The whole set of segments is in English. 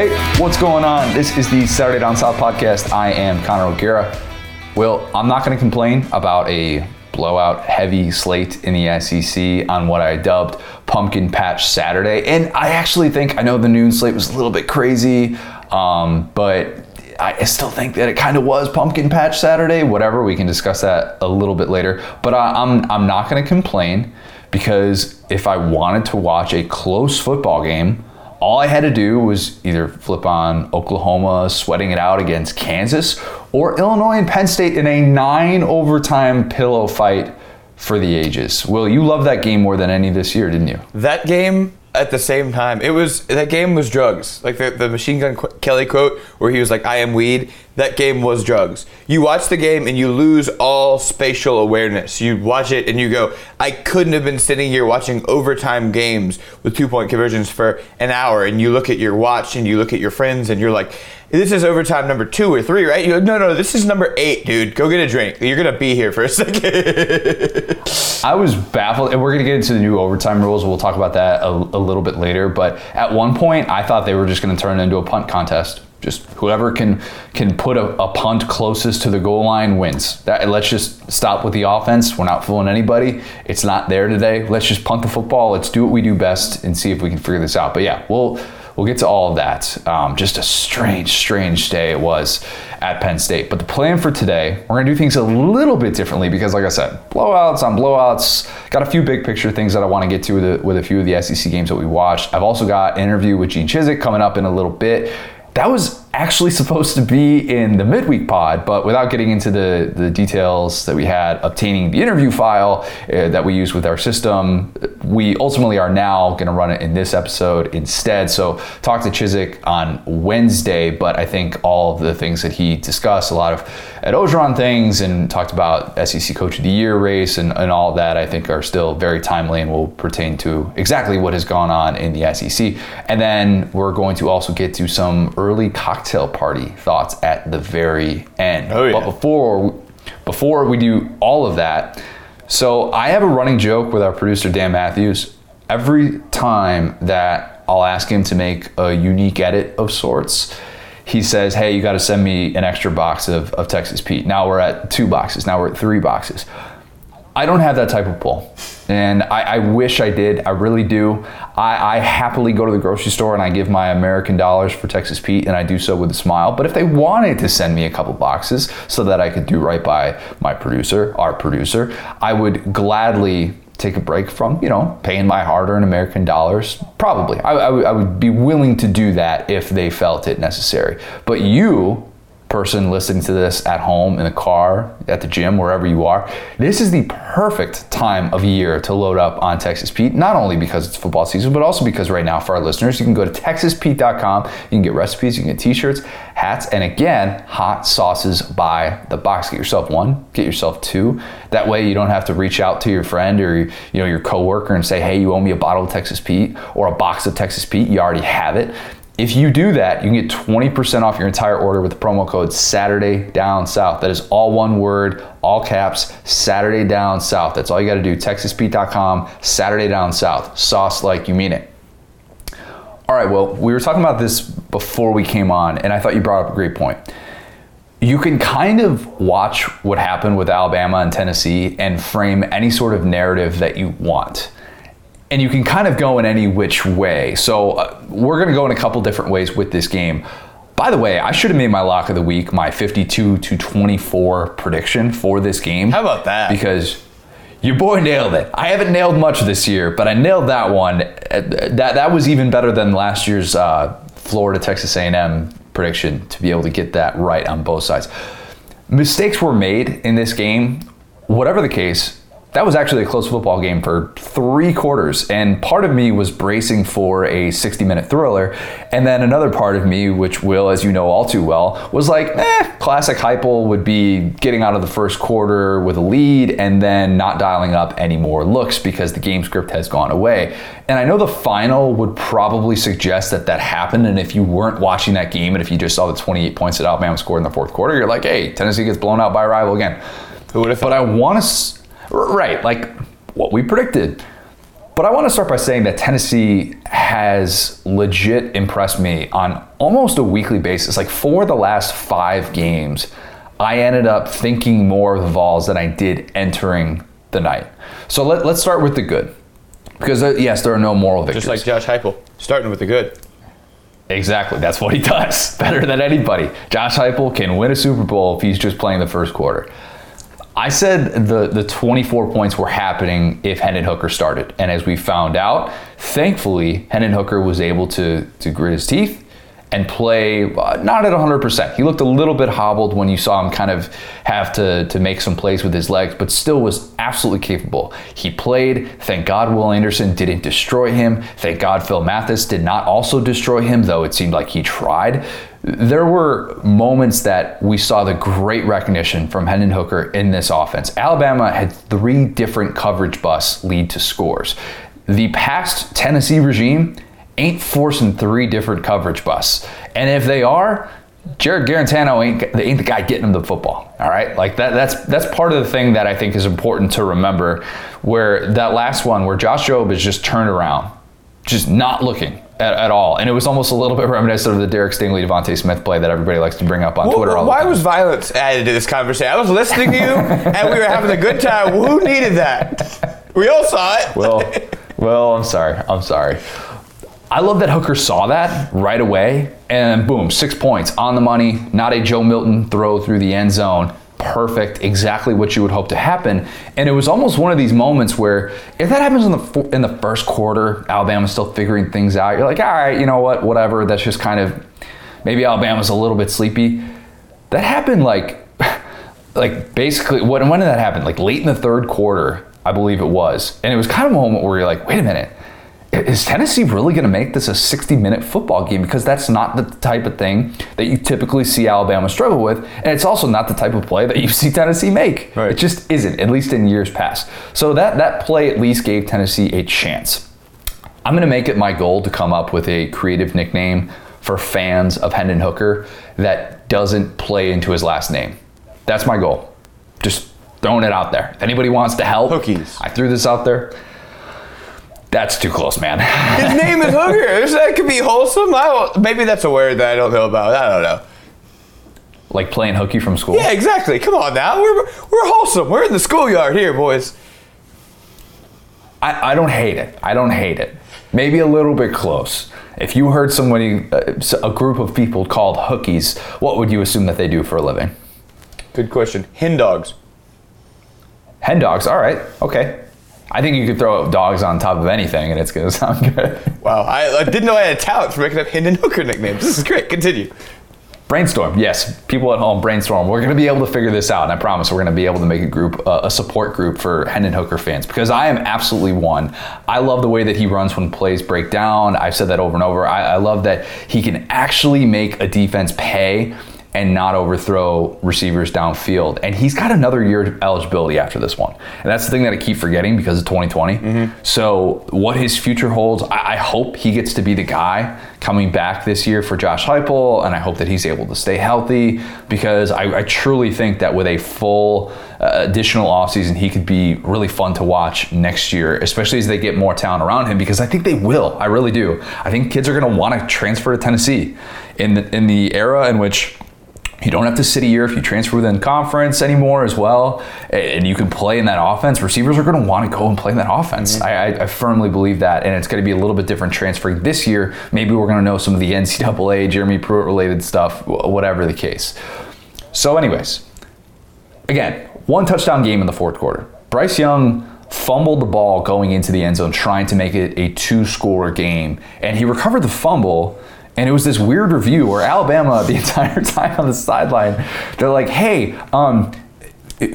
Hey, what's going on? This is the Saturday Down South podcast. I am Connor O'Gara. Well, I'm not going to complain about a blowout heavy slate in the SEC on what I dubbed Pumpkin Patch Saturday. And I actually think, I know the noon slate was a little bit crazy, um, but I still think that it kind of was Pumpkin Patch Saturday. Whatever, we can discuss that a little bit later. But I, I'm, I'm not going to complain because if I wanted to watch a close football game, all I had to do was either flip on Oklahoma sweating it out against Kansas or Illinois and Penn State in a nine overtime pillow fight for the ages. Will, you loved that game more than any this year, didn't you? That game at the same time, it was that game was drugs. Like the, the Machine Gun Kelly quote where he was like, "I am weed." That game was drugs. You watch the game and you lose all spatial awareness. You watch it and you go, "I couldn't have been sitting here watching overtime games with two point conversions for an hour." And you look at your watch and you look at your friends and you're like, "This is overtime number two or three, right?" You "No, no, this is number eight, dude. Go get a drink. You're gonna be here for a second. I was baffled, and we're to get into the new overtime rules. We'll talk about that a, a little bit later. But at one point, I thought they were just to turn it into a punt contest. Just whoever can can put a, a, punt closest to the goal line wins. That, let's just stop with the offense. We're not fooling anybody. It's not there today. Let's just punt the football. Let's do what we do best and see if we can figure this out. But yeah, we'll we'll get to all of that. Um, just a strange, strange day it was at Penn State. But the plan for today, we're to do things a little bit differently because, like I said, blowouts on blowouts. Got a few big picture things that I want to get to with a, with a few of the SEC games that we watched. I've also got an interview with Gene Chizik coming up in a little bit that was actually supposed to be in the midweek pod, but without getting into the, the details that we had obtaining the interview file uh, that we use with our system, we ultimately are now going to run it in this episode instead. So, talk to Chizik on Wednesday, but I think all of the things that he discussed, a lot of Ed Orgeron things, and talked about SEC Coach of the Year race and, and all that, I think are still very timely and will pertain to exactly what has gone on in the SEC. And then we're going to also get to some early cocktail party thoughts at the very end. Oh, yeah. But before before we do all of that, so I have a running joke with our producer Dan Matthews. Every time that I'll ask him to make a unique edit of sorts, he says, Hey, you got to send me an extra box of, of Texas Pete. Now we're at two boxes. Now we're at three boxes. I don't have that type of pull. And I, I wish I did. I really do. I, I, happily go to the grocery store and I give my American dollars for Texas Pete, and I do so with a smile. But if they wanted to send me a couple boxes so that I could do right by my producer, our producer, I would gladly take a break from, you know, paying my hard-earned American dollars. Probably, I, I, I would be willing to do that if they felt it necessary. But you person listening to this at home, in the car, at the gym, wherever you are, this is the perfect time of year to load up on Texas Pete, not only because it's football season, but also because right now for our listeners, you can go to texaspete.com, you can get recipes, you can get t-shirts, hats, and again, hot sauces by the box. Get yourself one, get yourself two. That way you don't have to reach out to your friend or you know your coworker and say, hey, you owe me a bottle of Texas Pete or a box of Texas Pete. You already have it if you do that, you can get 20% off your entire order with the promo code Saturday Down South. That is all one word, all caps, Saturday Down South. That's all you got to do. TexasPete.com, Saturday Down South. Sauce like you mean it. All right, well, we were talking about this before we came on, and I thought you brought up a great point. You can kind of watch what happened with Alabama and Tennessee and frame any sort of narrative that you want and you can kind of go in any which way. So uh, we're going to go in a couple different ways with this game. By the way, I should have made my lock of the week my 52 to 24 prediction for this game. How about that? Because your boy nailed it. I haven't nailed much this year, but I nailed that one. Uh, that that was even better than last year's uh, Florida Texas A&M prediction to be able to get that right on both sides. Mistakes were made in this game. Whatever the case, that was actually a close football game for three quarters. And part of me was bracing for a 60 minute thriller. And then another part of me, which Will, as you know all too well, was like, eh, classic Heupel would be getting out of the first quarter with a lead and then not dialing up any more looks because the game script has gone away. And I know the final would probably suggest that that happened. And if you weren't watching that game and if you just saw the 28 points that Alabama scored in the fourth quarter, you're like, hey, Tennessee gets blown out by a rival again. Who would have But I want to Right, like what we predicted. But I want to start by saying that Tennessee has legit impressed me on almost a weekly basis. Like for the last five games, I ended up thinking more of the Vols than I did entering the night. So let, us start with the good. Because, uh, yes, there are no moral victories. Just like Josh Heupel, starting with the good. Exactly. That's what he does better than anybody. Josh Heupel can win a Super Bowl if he's just playing the first quarter. I said the, the 24 points were happening if Hendon Hooker started. And as we found out, thankfully, Hendon Hooker was able to, to grit his teeth and play uh, not at 100%. He looked a little bit hobbled when you saw him kind of have to, to make some plays with his legs, but still was absolutely capable. He played. Thank God Will Anderson didn't destroy him. Thank God Phil Mathis did not also destroy him, though it seemed like he tried. There were moments that we saw the great recognition from Hendon Hooker in this offense. Alabama had three different coverage busts lead to scores. The past Tennessee regime ain't forcing three different coverage busts. And if they are, Jarrett Guarantano ain't, ain't the guy getting him the football. All right, like that. That's that's part of the thing that I think is important to remember. Where that last one, where Josh Jobe is just turned around, just not looking at, at, all, and it was almost a little bit reminiscent of the Derek Stingley DeVonta Smith play that everybody likes to bring up on well, Twitter. why was violence added to this conversation? I was listening to you, and we were having a good time. Who needed that? We all saw it. Well, well, I'm sorry. I'm sorry. I love that Hooker saw that right away, and boom, six points on the money. Not a Joe Milton throw through the end zone. Perfect, exactly what you would hope to happen. And it was almost one of these moments where, if that happens in the in the first quarter, Alabama's still figuring things out. You're like, all right, you know what, whatever. That's just kind of maybe Alabama's a little bit sleepy. That happened like, like basically, when when did that happen? Like late in the third quarter, I believe it was, and it was kind of a moment where you're like, wait a minute is Tennessee really going to make this a 60 minute football game? Because that's not the type of thing that you typically see Alabama struggle with. And it's also not the type of play that you see Tennessee make. Right. It just isn't, at least in years past. So that, that play at least gave Tennessee a chance. I'm going to make it my goal to come up with a creative nickname for fans of Hendon Hooker that doesn't play into his last name. That's my goal. Just throwing it out there. If anybody wants to help, Hookies. I threw this out there. That's too close, man. His name is Hooker. That could be wholesome. I maybe that's a word that I don't know about. I don't know. Like playing hooky from school. Yeah, exactly. Come on now. We're we're wholesome. We're in the schoolyard here, boys. I, I don't hate it. I don't hate it. Maybe a little bit close. If you heard somebody, uh, a group of people called hookies, what would you assume that they do for a living? Good question. Hen dogs. Hen dogs. All right. Okay. I think you could throw dogs on top of anything and it's going to sound good. Wow, I, I, didn't know I had a talent for making up Hendon Hooker nicknames. This is great. Continue. Brainstorm, yes. People at home, brainstorm. We're going to be able to figure this out, and I promise we're going to be able to make a group, uh, a support group for Hendon Hooker fans because I am absolutely one. I love the way that he runs when plays break down. I've said that over and over. I, I love that he can actually make a defense pay and not overthrow receivers downfield. And he's got another year of eligibility after this one. And that's the thing that I keep forgetting because of 2020. Mm-hmm. So, what his future holds, I, I, hope he gets to be the guy coming back this year for Josh Heupel, and I hope that he's able to stay healthy because I, I truly think that with a full uh, additional offseason, he could be really fun to watch next year, especially as they get more talent around him because I think they will. I really do. I think kids are going to want to transfer to Tennessee in the, in the era in which you don't have to sit a year if you transfer within conference anymore as well, and you can play in that offense. Receivers are going to want to go and play in that offense. Mm-hmm. I, I, firmly believe that, and it's going to be a little bit different transferring this year. Maybe we're going to know some of the NCAA, Jeremy Pruitt related stuff, whatever the case. So, anyways, again, one touchdown game in the fourth quarter. Bryce Young fumbled the ball going into the end zone, trying to make it a two score game, and he recovered the fumble and it was this weird review where Alabama, the entire time on the sideline, they're like, hey, um,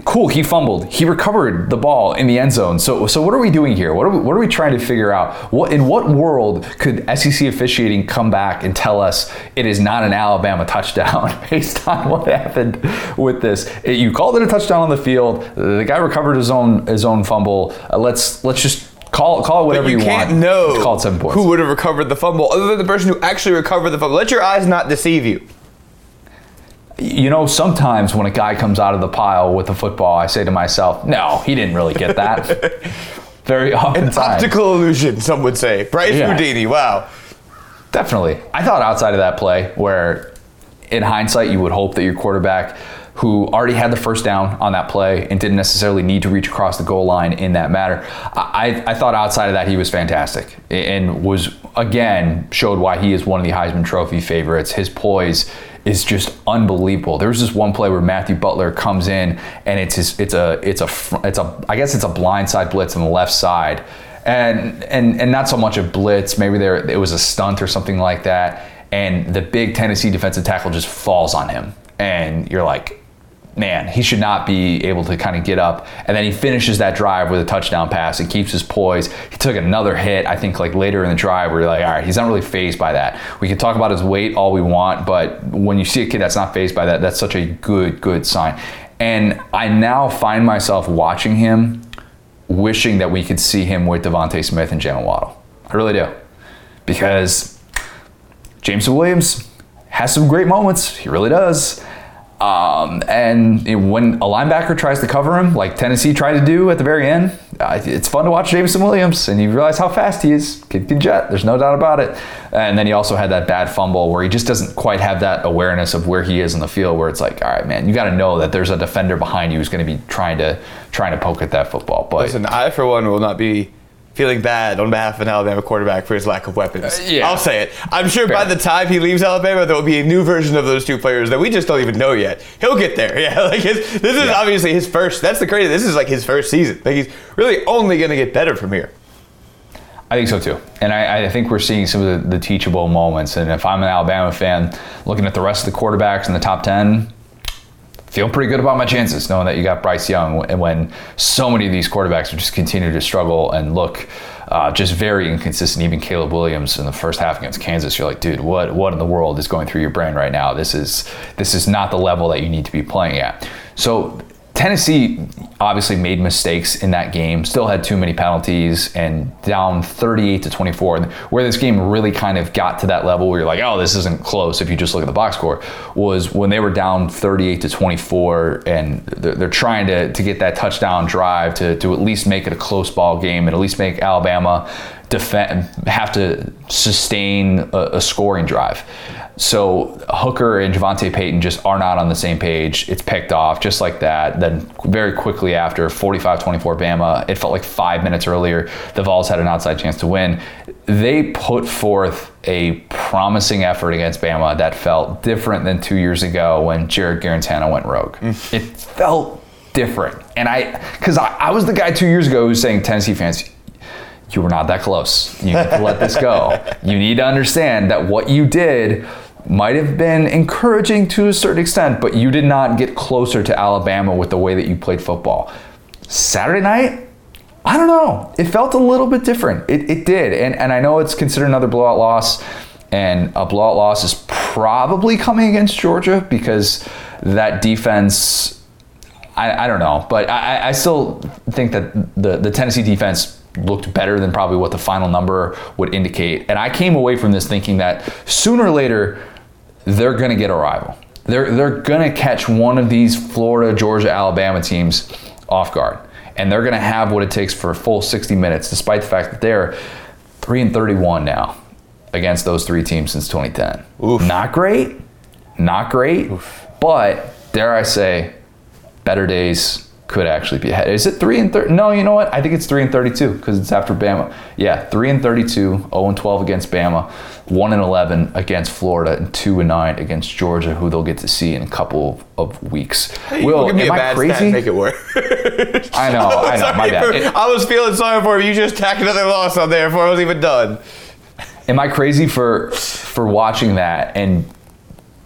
cool, he fumbled. He recovered the ball in the end zone. So, so what are we doing here? What are we, what are we trying to figure out? What in what world could SEC officiating come back and tell us it is not an Alabama touchdown based on what happened with this? You called it a touchdown on the field. The guy recovered his own his own fumble. Uh, let's let's just Call, call it whatever you, you can't want. know call it seven points. who would have recovered the fumble other than the person who actually recovered the fumble. Let your eyes not deceive you. You know, sometimes when a guy comes out of the pile with a football, I say to myself, no, he didn't really get that. very often. An optical illusion, some would say. Bryce Yeah. Houdini, wow. Definitely. I thought outside of that play, where in hindsight you would hope that your quarterback, who already had the first down on that play and didn't necessarily need to reach across the goal line in that matter, I, I thought outside of that he was fantastic and was again showed why he is one of the Heisman Trophy favorites. His poise is just unbelievable. There was this one play where Matthew Butler comes in and it's his, it's a it's a it's a I guess it's a blindside blitz on the left side and and and not so much a blitz. Maybe there it was a stunt or something like that. And the big Tennessee defensive tackle just falls on him, and you're like, man, he should not be able to kind of get up. And then he finishes that drive with a touchdown pass and keeps his poise. He took another hit, I think, like later in the drive, where you're like, all right, he's not really phased by that. We can talk about his weight all we want, but when you see a kid that's not phased by that, that's such a good, good sign. And I now find myself watching him wishing that we could see him with DeVonta Smith and Jaylen Waddle. I really do. Because Jameson Williams has some great moments. He really does. Um, and when a linebacker tries to cover him, like Tennessee tried to do at the very end, uh, it's fun to watch Jameson Williams, and you realize how fast he is. Kid can jet. There's no doubt about it. And then he also had that bad fumble where he just doesn't quite have that awareness of where he is in the field. Where it's like, all right, man, you got to know that there's a defender behind you who's going to be trying to trying to poke at that football. But Listen, I for one will not be feeling bad on behalf of an Alabama quarterback for his lack of weapons. Uh, yeah. I'll say it. I'm sure by the time he leaves Alabama, there will be a new version of those two players that we just don't even know yet. He'll get there. Yeah, like his, this is Yeah. obviously his first. That's the crazy. This is like his first season. Like he's really only going to get better from here. I think so too. And I, I think we're seeing some of the, the teachable moments. And if I'm an Alabama fan looking at the rest of the quarterbacks in the top 10, feel pretty good about my chances knowing that you got Bryce Young and when so many of these quarterbacks are just continue to struggle and look uh, just very inconsistent. Even Caleb Williams in the first half against Kansas, you're like, dude, what what in the world is going through your brain right now? This is this is not the level that you need to be playing at. So Tennessee obviously made mistakes in that game, still had too many penalties, and down 38 to 24. Where this game really kind of got to that level where you're like, oh, this isn't close if you just look at the box score, was when they were down 38 to 24, and they're, trying to, to get that touchdown drive to, to at least make it a close ball game and at least make Alabama defend, have to sustain a, a scoring drive. So Hooker and JaVonta Payton just are not on the same page. It's picked off just like that. Then very quickly after 45-24 Bama, it felt like five minutes earlier, the Vols had an outside chance to win. They put forth a promising effort against Bama that felt different than two years ago when Jarrett Guarantano went rogue. Mm. It felt different. And I, because I, I was the guy two years ago who was saying Tennessee fans, you were not that close. You need to let this go. You need to understand that what you did might have been encouraging to a certain extent, but you did not get closer to Alabama with the way that you played football. Saturday night, I don't know. It felt a little bit different. It, it did. And, and I know it's considered another blowout loss, and a blowout loss is probably coming against Georgia because that defense I, I don't know, but I, I still think that the, the Tennessee defense looked better than probably what the final number would indicate. And I came away from this thinking that sooner or later, they're going to get a rival. They're, they're going to catch one of these Florida, Georgia, Alabama teams off guard. And they're going to have what it takes for a full 60 minutes, despite the fact that they're 3 and 31 now against those three teams since 2010. Oof. Not great, not great, Oof. but dare I say, better days could actually be ahead. Is it three and thirty? No, you know what? I think it's three and thirty-two because it's after Bama. Yeah, three and 32, 0 and twelve against Bama, one and eleven against Florida, and two and nine against Georgia, who they'll get to see in a couple of weeks. Will, give me am a I crazy? make it work. I know, I know. My bad. for- It- I was feeling sorry for him. You just tacked another loss on there before I was even done. Am I crazy for for watching that and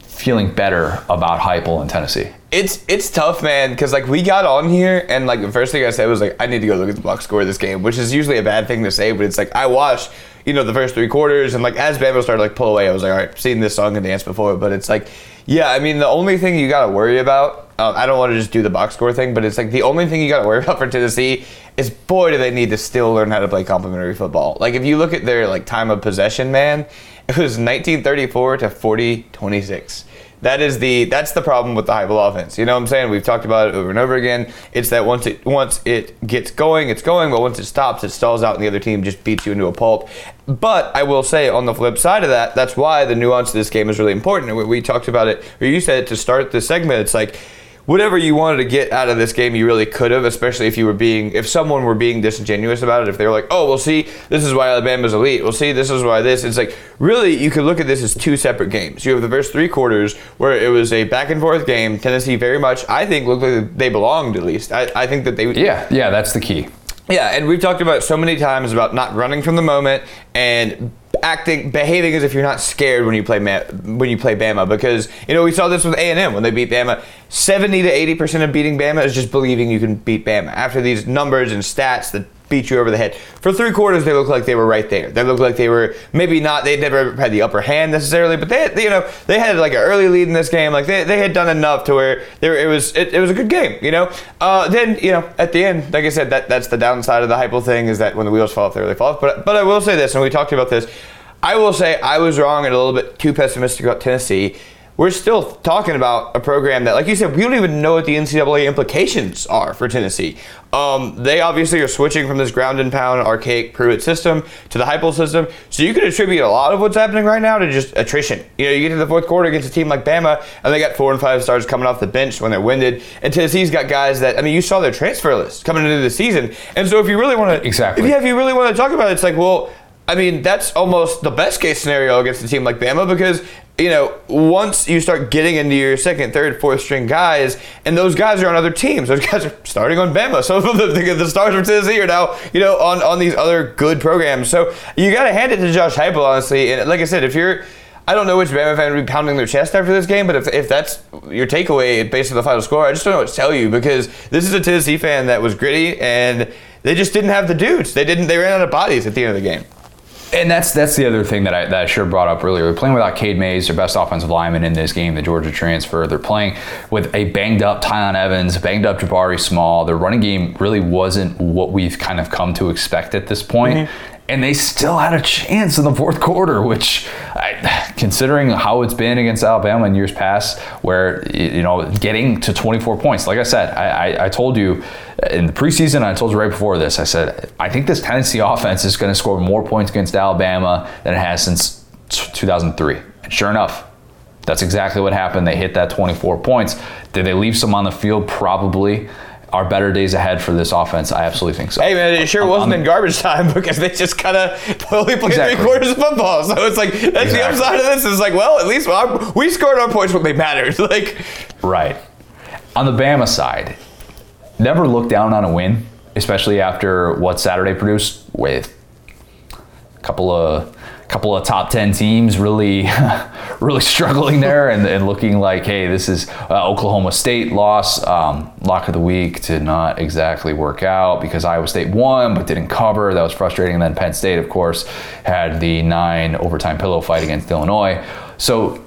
feeling better about Heupel in Tennessee? It's it's tough, man, because like we got on here and like the first thing I said was like I need to go look at the box score of this game, which is usually a bad thing to say, but it's like I watched you know the first three quarters and like as Bama started like pull away, I was like all right, seen this song and dance before, but it's like yeah, I mean the only thing you got to worry about. Um, I don't want to just do the box score thing, but it's like the only thing you got to worry about for Tennessee is boy do they need to still learn how to play complementary football. Like if you look at their like time of possession, man, it was 1934 to 40 26. That is the that's the problem with the Heupel offense. You know what I'm saying? We've talked about it over and over again. It's that once it once it gets going, it's going, but once it stops, it stalls out, and the other team just beats you into a pulp. But I will say, on the flip side of that, that's why the nuance of this game is really important. We, we talked about it, or you said it to start the segment. It's like whatever you wanted to get out of this game, you really could have, especially if you were being, if someone were being disingenuous about it. If they were like, oh, well, see, this is why Alabama's elite. Well, see, this is why this. It's like, really, you could look at this as two separate games. You have the first three quarters where it was a back and forth game. Tennessee very much, I think, looked like they belonged at least. I, I think that they. Yeah, yeah, that's the key. Yeah, and we've talked about so many times about not running from the moment and acting, behaving as if you're not scared when you play when you play Bama. Because you know we saw this with A and M when they beat Bama. Seventy to eighty percent of beating Bama is just believing you can beat Bama. After these numbers and stats that beat you over the head. For three quarters, they looked like they were right there. They looked like they were maybe not. They'd never had the upper hand necessarily, but they, had, you know, they had like an early lead in this game. Like they, they had done enough to where there it was it, it was a good game. You know. Uh, then you know at the end, like I said, that that's the downside of the Heupel thing is that when the wheels fall off, they really fall off. But but I will say this, and we talked about this. I will say I was wrong and a little bit too pessimistic about Tennessee we're still talking about a program that, like you said, we don't even know what the NCAA implications are for Tennessee. Um, they obviously are switching from this ground and pound archaic Pruitt system to the Heupel system. So you can attribute a lot of what's happening right now to just attrition. You know, you get to the fourth quarter against a team like Bama, and they got four and five stars coming off the bench when they're winded. And Tennessee's got guys that I mean, you saw their transfer list coming into the season. And so if you really want to, exactly, if, yeah, if you really want to talk about it, it's like, well. I mean, that's almost the best case scenario against a team like Bama because you know, once you start getting into your second, third, fourth string guys, and those guys are on other teams, those guys are starting on Bama. Some of them, the, the stars from Tennessee are now, you know, on, on these other good programs. So you got to hand it to Josh Heupel, honestly. And like I said, if you're, I don't know which Bama fan would be pounding their chest after this game, but if, if that's your takeaway based on the final score, I just don't know what to tell you because this is a Tennessee fan that was gritty and they just didn't have the dudes. They didn't. They ran out of bodies at the end of the game. And that's that's the other thing that I, that I have brought up earlier. We're playing without Cade Mays, their best offensive lineman in this game, the Georgia transfer. They're playing with a banged up Tiyon Evans, banged up Jabari Small. Their running game really wasn't what we've kind of come to expect at this point. Mm-hmm and they still had a chance in the fourth quarter, which, I, considering how it's been against Alabama in years past, where you know getting to 24 points. Like I said, I, I, I told you uh, in the preseason, I told you right before this, I said I think this Tennessee offense is going to score more points against Alabama than it has since 2003. And sure enough, that's exactly what happened. They hit that 24 points. Did they leave some on the field? Probably are better days ahead for this offense. I absolutely think so. Hey man, it sure wasn't in garbage time because they just kind of only played exactly. three quarters of football. So it's like that's exactly. the upside of this. Is like, well, at least we scored our points when they mattered. Like, right. On the Bama side, never look down on a win, especially after what Saturday produced with a couple of couple of top 10 teams really really struggling there and, and, looking like hey this is uh, oklahoma state loss um, lock of the week did not exactly work out because iowa state won but didn't cover. That was frustrating. And then penn state of course had the nine overtime pillow fight against illinois. So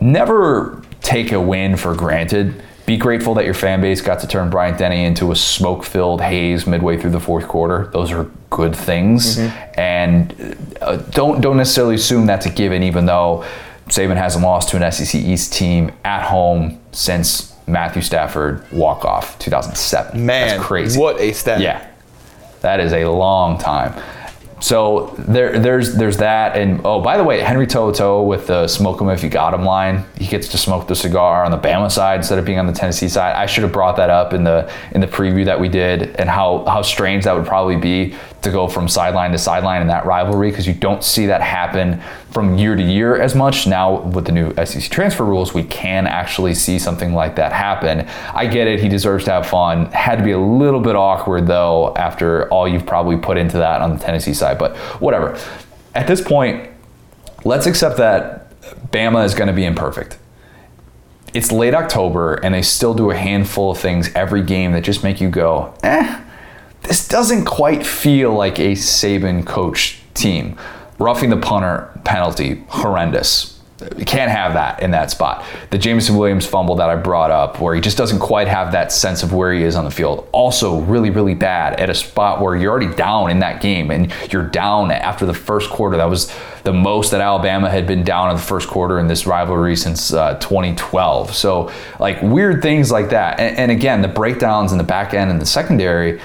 never take a win for granted be grateful that your fan base got to turn Bryant Denny into a smoke filled haze midway through the fourth quarter. Those are good things. Mm-hmm. And uh, don't, don't necessarily assume that's a given, even though Saban hasn't lost to an SEC East team at home since Matthew Stafford walk off 2007. Man, that's crazy. What a step. Yeah. That is a long time. So there, there's there's that, and oh, by the way, Henry To'oTo'o with the "smoke him if you got him" line, he gets to smoke the cigar on the Bama side instead of being on the Tennessee side. I should have brought that up in the in the preview that we did, and how how strange that would probably be to go from sideline to sideline in that rivalry because you don't see that happen from year to year as much. Now with the new SEC transfer rules, we can actually see something like that happen. I get it; he deserves to have fun. Had to be a little bit awkward though after all you've probably put into that on the Tennessee side, but whatever. At this point, let's accept that Bama is going to be imperfect. It's late October, and they still do a handful of things every game that just make you go, eh this doesn't quite feel like a Saban coach team. Roughing the punter penalty, horrendous. you can't have that in that spot. The Jameson Williams fumble that I brought up, where he just doesn't quite have that sense of where he is on the field, also really, really bad at a spot where you're already down in that game and you're down after the first quarter. That was the most that Alabama had been down in the first quarter in this rivalry since uh, 2012. So, like, weird things like that. And, and again, the breakdowns in the back end and the secondary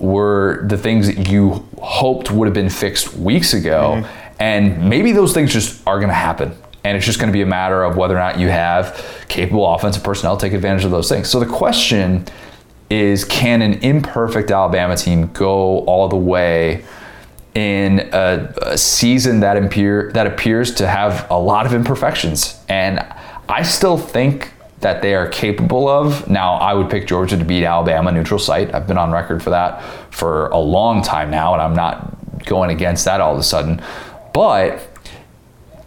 were the things that you hoped would have been fixed weeks ago. Mm-hmm. And maybe those things just are going to happen and it's just going to be a matter of whether or not you have capable offensive personnel take advantage of those things. So the question is can an imperfect Alabama team go all the way in a, a season that, appear, that appears to have a lot of imperfections? And I still think that they are capable of. Now, I would pick Georgia to beat Alabama neutral site. I've been on record for that for a long time now, and I'm not going against that all of a sudden. But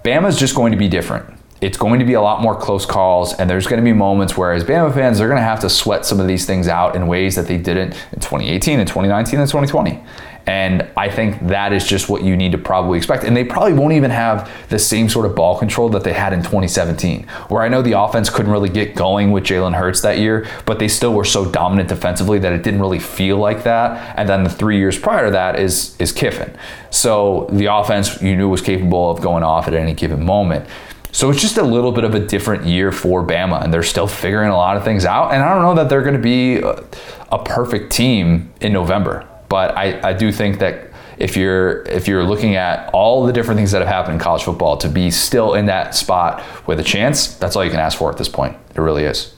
Bama's just going to be different. It's going to be a lot more close calls, and there's going to be moments where, as Bama fans, they're going to have to sweat some of these things out in ways that they didn't in 2018 and 2019 and 2020. And I think that is just what you need to probably expect. And they probably won't even have the same sort of ball control that they had in 2017, where I know the offense couldn't really get going with Jalen Hurts that year, but they still were so dominant defensively that it didn't really feel like that. And then the three years prior to that is is Kiffin. So the offense you knew was capable of going off at any given moment. So it's just a little bit of a different year for Bama, and they're still figuring a lot of things out. And I don't know that they're going to be a, a perfect team in November. But I, I do think that if you're if you're looking at all the different things that have happened in college football to be still in that spot with a chance, that's all you can ask for at this point. It really is.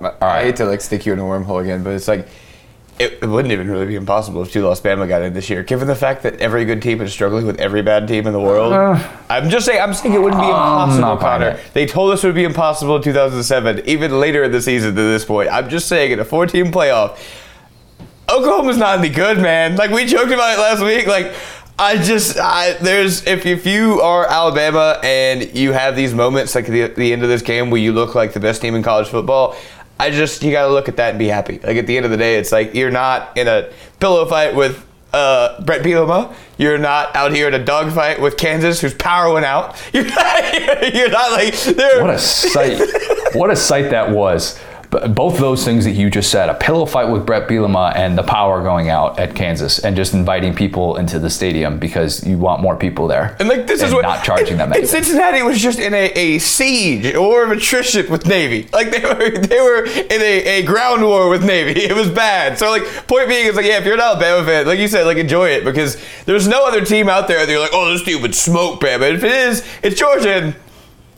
All right. I hate to like stick you in a wormhole again, but it's like it, it, wouldn't even really be impossible if two lost Bama got in this year. Given the fact that every good team is struggling with every bad team in the world, uh, I'm just saying. I'm saying it wouldn't be impossible, Connor. They told us it would be impossible in 2007, even later in the season to this point. I'm just saying in a four-team playoff Oklahoma's not any good, man. Like we joked about it last week. Like I just I, there's if if you are Alabama and you have these moments like the the end of this game where you look like the best team in college football. I just you got to look at that and be happy. Like at the end of the day, it's like you're not in a pillow fight with uh, Bret Bielema. You're not out here in a dogfight with Kansas, whose power went out. You're not, you're not like what a sight! what a sight that was both those things that you just said a pillow fight with Bret Bielema and the power going out at Kansas and just inviting people into the stadium because you want more people there. And like this and is what not charging them. And Cincinnati was just in a, a siege or of attrition with Navy. Like they were they were in a, a ground war with Navy. It was bad. So like point being is like yeah, if you're an Alabama fan, like you said, like enjoy it because there's no other team out there that you're like, oh this team would smoke Bama. If it is, it's Georgia and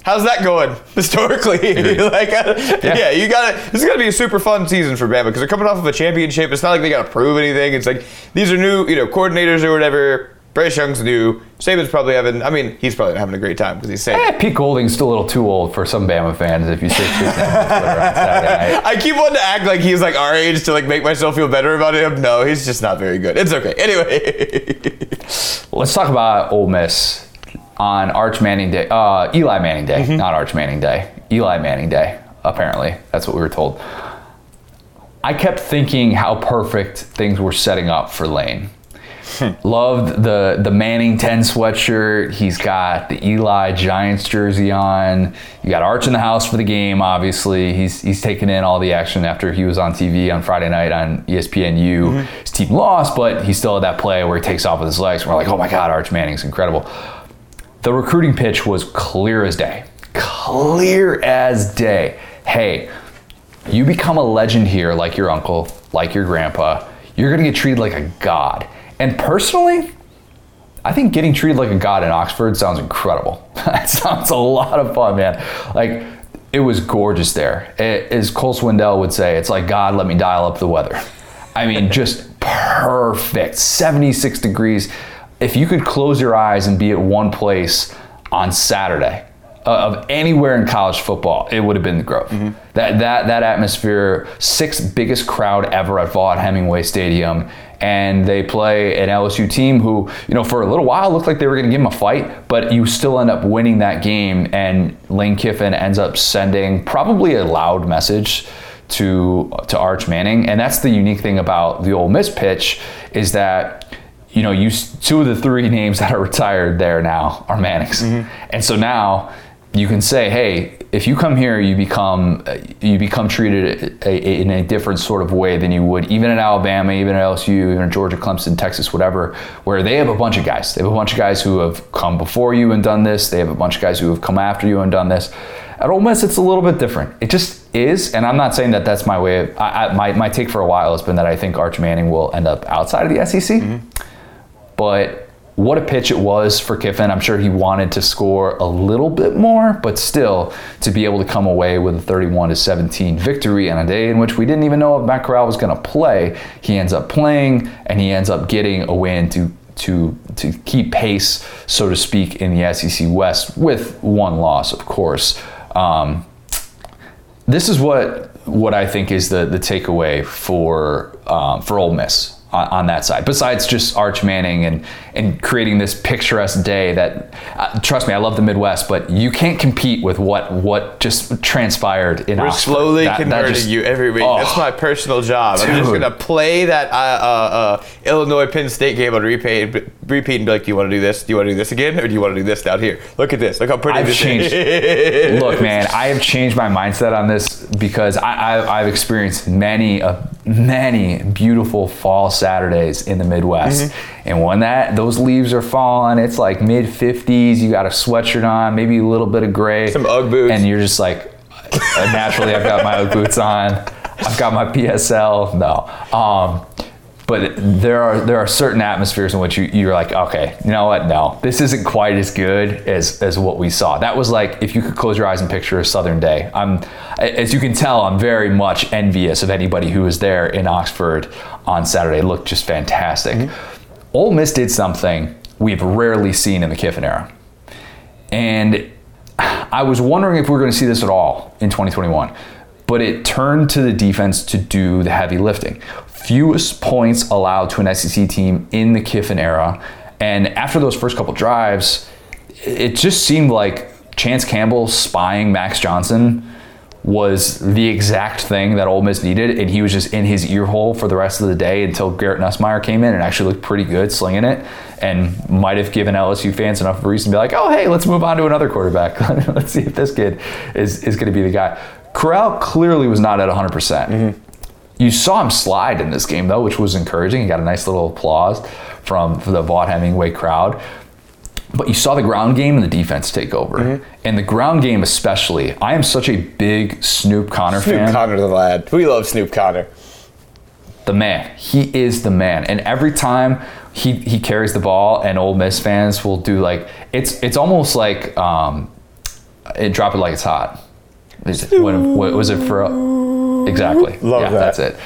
How's that going historically? like, uh, yeah. yeah. you got to. This is gonna be a super fun season for Bama because they're coming off of a championship. It's not like they got to prove anything. It's like these are new, you know, coordinators or whatever. Bryce Young's new. Saban's probably having. I mean, he's probably having a great time because he's saying. Eh, Pete Golding's still a little too old for some Bama fans. If you say I keep wanting to act like he's like our age to like make myself feel better about him. No, he's just not very good. It's okay. Anyway, let's talk about Ole Miss on Arch Manning Day, uh, Eli Manning Day, mm-hmm. not Arch Manning Day, Eli Manning Day, apparently. That's what we were told. I kept thinking how perfect things were setting up for Lane. Hmm. Loved the the Manning 10 sweatshirt. He's got the Eli Giants jersey on. You got Arch in the house for the game, obviously. He's he's taking in all the action after he was on TV on Friday night on ESPNU. Mm-hmm. His team lost, but he still had that play where he takes off with his legs. We're like, oh my God, Arch Manning's incredible. The recruiting pitch was clear as day. Clear as day. Hey, you become a legend here like your uncle, like your grandpa. You're going to get treated like a god. And personally, I think getting treated like a god in Oxford sounds incredible. that sounds a lot of fun, man. Like, it was gorgeous there. It, as Cole Swindell would say, it's like, God, let me dial up the weather. I mean, just perfect. 76 degrees if you could close your eyes and be at one place on Saturday uh, of anywhere in college football, it would have been the Grove. Mm-hmm. That that that atmosphere, sixth biggest crowd ever at Vaught-Hemingway Stadium, and they play an LSU team who, you know, for a little while looked like they were going to give them a fight, but you still end up winning that game, and Lane Kiffin ends up sending probably a loud message to to Arch Manning, and that's the unique thing about the Ole Miss pitch is that you know, you two of the three names that are retired there now are Mannings, mm-hmm. and so now you can say, hey, if you come here, you become you become treated a, a, in a different sort of way than you would even in Alabama, even at LSU, even in Georgia, Clemson, Texas, whatever, where they have a bunch of guys. They have a bunch of guys who have come before you and done this. They have a bunch of guys who have come after you and done this. At Ole Miss, it's a little bit different. It just is, and I'm not saying that that's my way. Of, I, I, my my take for a while has been that I think Arch Manning will end up outside of the SEC, mm-hmm. But what a pitch it was for Kiffin. I'm sure he wanted to score a little bit more, but still to be able to come away with a 31 to 17 victory on a day in which we didn't even know if Matt Corral was going to play. He ends up playing and he ends up getting a win to to to keep pace, so to speak, in the SEC West with one loss, of course. Um, this is what what I think is the the takeaway for um, for Ole Miss on, on, that side. Besides just Arch Manning and and creating this picturesque day that, uh, trust me, I love the Midwest, but you can't compete with what what just transpired in We're Oxford. slowly that, converting that just, you every week. Oh, That's my personal job. Dude. I'm just gonna play that uh, uh, uh, Illinois Penn State game on repeat, repeat and be like, do you want to do this? Do you want to do this again, or do you want to do this down here? Look at this. Look how pretty I've this changed. is. look, man, I have changed my mindset on this because I, I, I've experienced many a many beautiful fall Saturdays in the Midwest. Mm-hmm. And when that those leaves are falling, it's like mid 50s. You got a sweatshirt on, maybe a little bit of gray, some UGG boots, and you're just like, naturally, I've got my UGG boots on. I've got my PSL. No. Um, but there are there are certain atmospheres in which you, you're like, okay, you know what? No, this isn't quite as good as as what we saw. That was like if you could close your eyes and picture a southern day. I'm, as you can tell, I'm very much envious of anybody who was there in Oxford on Saturday. It looked just fantastic. Mm-hmm. Ole Miss did something we've rarely seen in the Kiffin era, and I was wondering if we're going to see this at all in 2021 but it turned to the defense to do the heavy lifting fewest points allowed to an SEC team in the Kiffin era. And after those first couple drives, it just seemed like Chance Campbell spying Max Johnson was the exact thing that Ole Miss needed, and he was just in his ear hole for the rest of the day until Garrett Nussmeier came in and actually looked pretty good slinging it, and might have given LSU fans enough reason to be like, oh hey, let's move on to another quarterback. let's see if this kid is is going to be the guy. Corral clearly was not at 100. percent mm-hmm. You saw him slide in this game though, which was encouraging. He got a nice little applause from, the Vaught Hemingway crowd. But you saw the ground game and the defense take over. Mm-hmm. And the ground game especially. I am such a big Snoop Conner Snoop fan. Snoop Conner the lad. We love Snoop Conner. The man. He is the man. And every time he, he carries the ball and Ole Miss fans will do like it's it's almost like um, it drop it like it's hot. What was it for Exactly. Love yeah, that. That's it.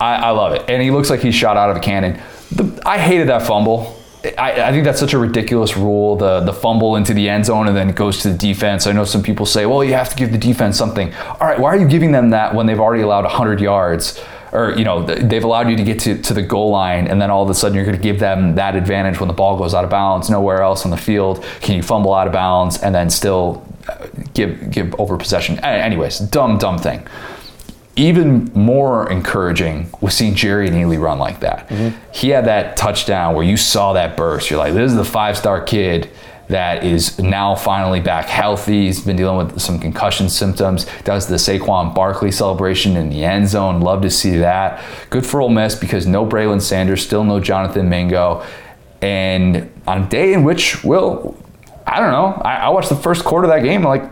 I, I, love it. And he looks like he's shot out of a cannon. The, I hated that fumble. I, I, think that's such a ridiculous rule. The the fumble into the end zone and then it goes to the defense. I know some people say, well, you have to give the defense something. All right, why are you giving them that when they've already allowed 100 yards? Or you know they've allowed you to get to, to the goal line, and then all of a sudden you're going to give them that advantage when the ball goes out of bounds. Nowhere else on the field can you fumble out of bounds and then still uh, give give over possession. Anyways, dumb dumb thing even more encouraging was seeing Jerrion Ealy run like that. Mm-hmm. He had that touchdown where you saw that burst. You're like, this is the five star kid that is now finally back healthy. He's been dealing with some concussion symptoms. Does the Saquon Barkley celebration in the end zone. Love to see that. Good for Ole Miss because no Braylon Sanders, still no Jonathan Mingo. And on a day in which, Will, I don't know, I, I watched the first quarter of that game, like,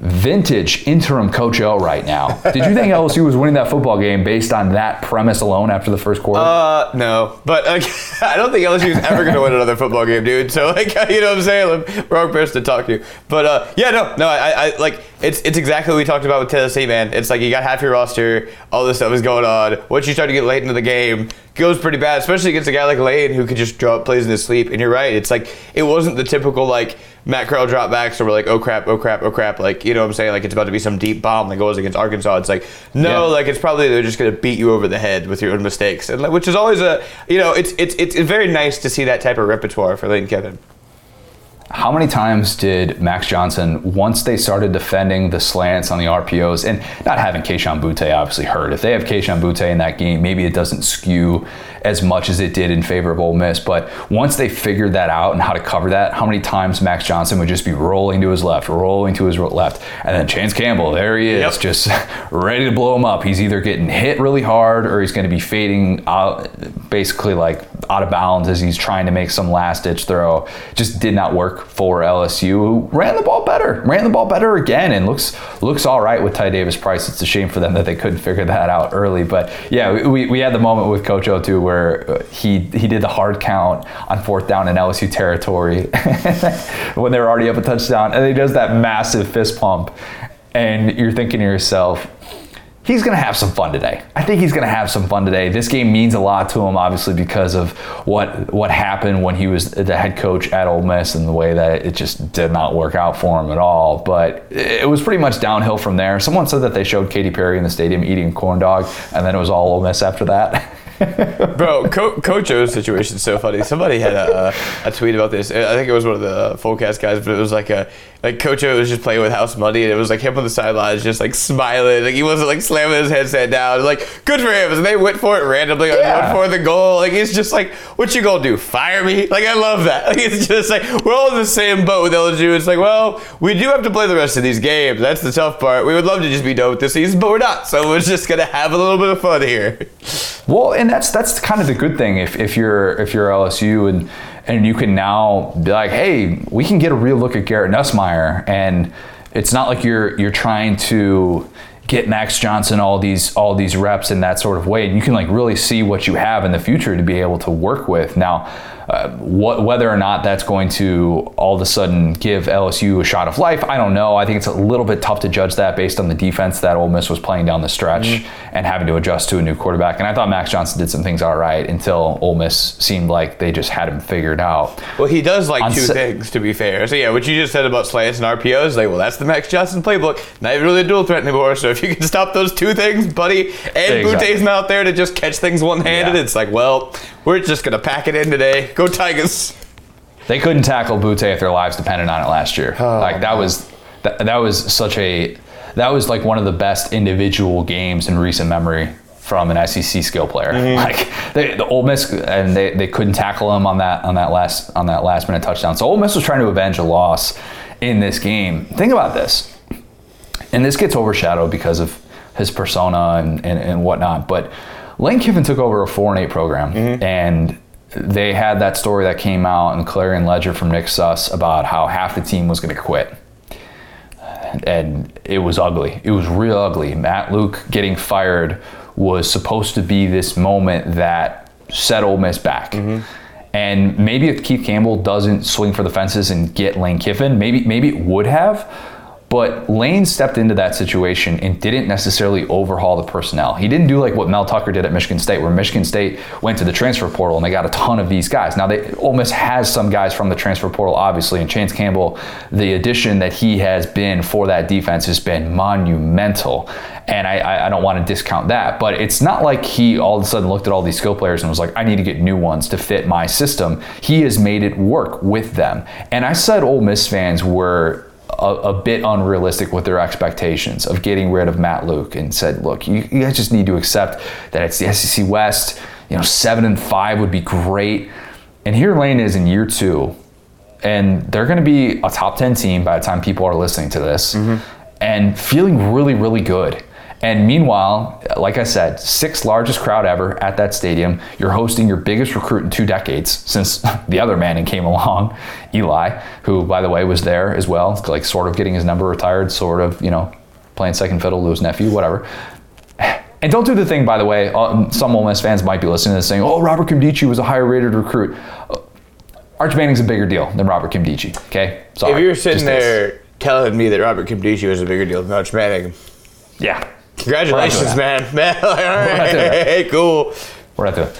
vintage interim coach O right now. Did you think LSU was winning that football game based on that premise alone after the first quarter? Uh, no. But like, I don't think LSU is ever going to win another football game, dude. So like, you know what I'm saying? Like, wrong person to talk to. But uh, yeah, no, no. I, I like it's it's exactly what we talked about with Tennessee, man. It's like you got half your roster, all this stuff is going on. Once you start to get late into the game, it goes pretty bad, especially against a guy like Lane who could just draw up plays in his sleep. And you're right, it's like it wasn't the typical like Matt Corral drop backs, so we're like, oh crap, oh crap, oh crap. Like, you know what I'm saying? Like, it's about to be some deep bomb that goes against Arkansas. It's like, no, yeah. like, it's probably they're just going to beat you over the head with your own mistakes. And, like, which is always a, you know, it's, it's, it's very nice to see that type of repertoire for Lane Kiffin. How many times did Max Johnson, once they started defending the slants on the RPOs, and not having Kayshon Boutte obviously hurt. If they have Kayshon Boutte in that game, maybe it doesn't skew as much as it did in favor of Ole Miss. But once they figured that out and how to cover that, how many times Max Johnson would just be rolling to his left, rolling to his left, and then Chance Campbell, there he is, Yep. just ready to blow him up. He's either getting hit really hard or he's going to be fading out, basically like out of bounds as he's trying to make some last ditch throw. Just did not work for LSU, who ran the ball better, ran the ball better again, and looks looks all right with Ty Davis Price. It's a shame for them that they couldn't figure that out early. But yeah, we, we had the moment with Coach O too where uh, he he did the hard count on fourth down in LSU territory when they were already up a touchdown, and he does that massive fist pump, and you're thinking to yourself, he's going to have some fun today. I think he's going to have some fun today. This game means a lot to him, obviously, because of what what happened when he was the head coach at Ole Miss and the way that it just did not work out for him at all. But it was pretty much downhill from there. Someone said that they showed Katy Perry in the stadium eating corn dog, and then it was all Ole Miss after that. Bro, Co- Coach O's situation is so funny. Somebody had a, a tweet about this. I think it was one of the Fullcast guys, but it was like a like Coach O was just playing with house money, and it was like him on the sidelines, just like smiling, like he wasn't like slamming his headset down. Like good for him. And they went for it randomly, like, Yeah. for the goal. Like it's just like, what you gonna do? Fire me? Like I love that. Like it's just like we're all in the same boat with LSU. It's like, well, we do have to play the rest of these games. That's the tough part. We would love to just be done with this season, but we're not. So we're just gonna have a little bit of fun here. Well, and that's that's kind of the good thing if, if you're if you're LSU and and you can now be like, hey, we can get a real look at Garrett Nussmeier, and it's not like you're you're trying to get Max Johnson all these all these reps in that sort of way. You can like really see what you have in the future to be able to work with. Now, uh, what, whether or not that's going to all of a sudden give LSU a shot of life, I don't know. I think it's a little bit tough to judge that based on the defense that Ole Miss was playing down the stretch and having to adjust to a new quarterback. And I thought Max Johnson did some things all right until Ole Miss seemed like they just had him figured out. Well, he does like On two se- things, to be fair. So yeah, what you just said about slants and RPOs, like, well, that's the Max Johnson playbook. Not even really a dual threat anymore. So if you can stop those two things, buddy, and Exactly. Boutte's not out there to just catch things one handed, Yeah. it's like, well, we're just gonna pack it in today. Go Tigers. They couldn't tackle Boutte if their lives depended on it last year. Oh. like that was that, that was such a that was like one of the best individual games in recent memory from an SEC skill player. Mm-hmm. Like they, the Ole Miss and they, they couldn't tackle him on that on that last on that last minute touchdown. So Ole Miss was trying to avenge a loss in this game. Think about this, and this gets overshadowed because of his persona and, and, and whatnot. But Lane Kiffin took over a four and eight program, mm-hmm. and they had that story that came out in Clarion Ledger from Nick Suss about how half the team was going to quit. And it was ugly. It was real ugly. Matt Luke getting fired was supposed to be this moment that set Ole Miss back. Mm-hmm. And maybe if Keith Campbell doesn't swing for the fences and get Lane Kiffin, maybe maybe it would have. But Lane stepped into that situation and didn't necessarily overhaul the personnel. He didn't do like what Mel Tucker did at Michigan State, where Michigan State went to the transfer portal and they got a ton of these guys. Now, they Ole Miss has some guys from the transfer portal, obviously, and Chance Campbell, the addition that he has been for that defense has been monumental. And I, I, I don't want to discount that, but it's not like he all of a sudden looked at all these skill players and was like, I need to get new ones to fit my system. He has made it work with them. And I said Ole Miss fans were a, a bit unrealistic with their expectations of getting rid of Matt Luke and said, look, you, you guys just need to accept that it's the SEC West. You know, seven and five would be great. And here Lane is in year two, and they're going to be a top 10 team by the time people are listening to this mm-hmm. and feeling really, really good. And meanwhile, like I said, sixth largest crowd ever at that stadium. You're hosting your biggest recruit in two decades since the other Manning came along, Eli, who, by the way, was there as well, like sort of getting his number retired, sort of, you know, playing second fiddle to his nephew, whatever. And don't do the thing, by the way. Um, some Ole Miss fans might be listening to this saying, "Oh, Robert Nkemdiche was a higher rated recruit." Uh, Arch Manning's a bigger deal than Robert Nkemdiche. Okay, sorry. If you're sitting Just there telling me that Robert Nkemdiche was a bigger deal than Arch Manning, yeah, congratulations, man. Man, like, all right, not doing hey, cool. we're at the.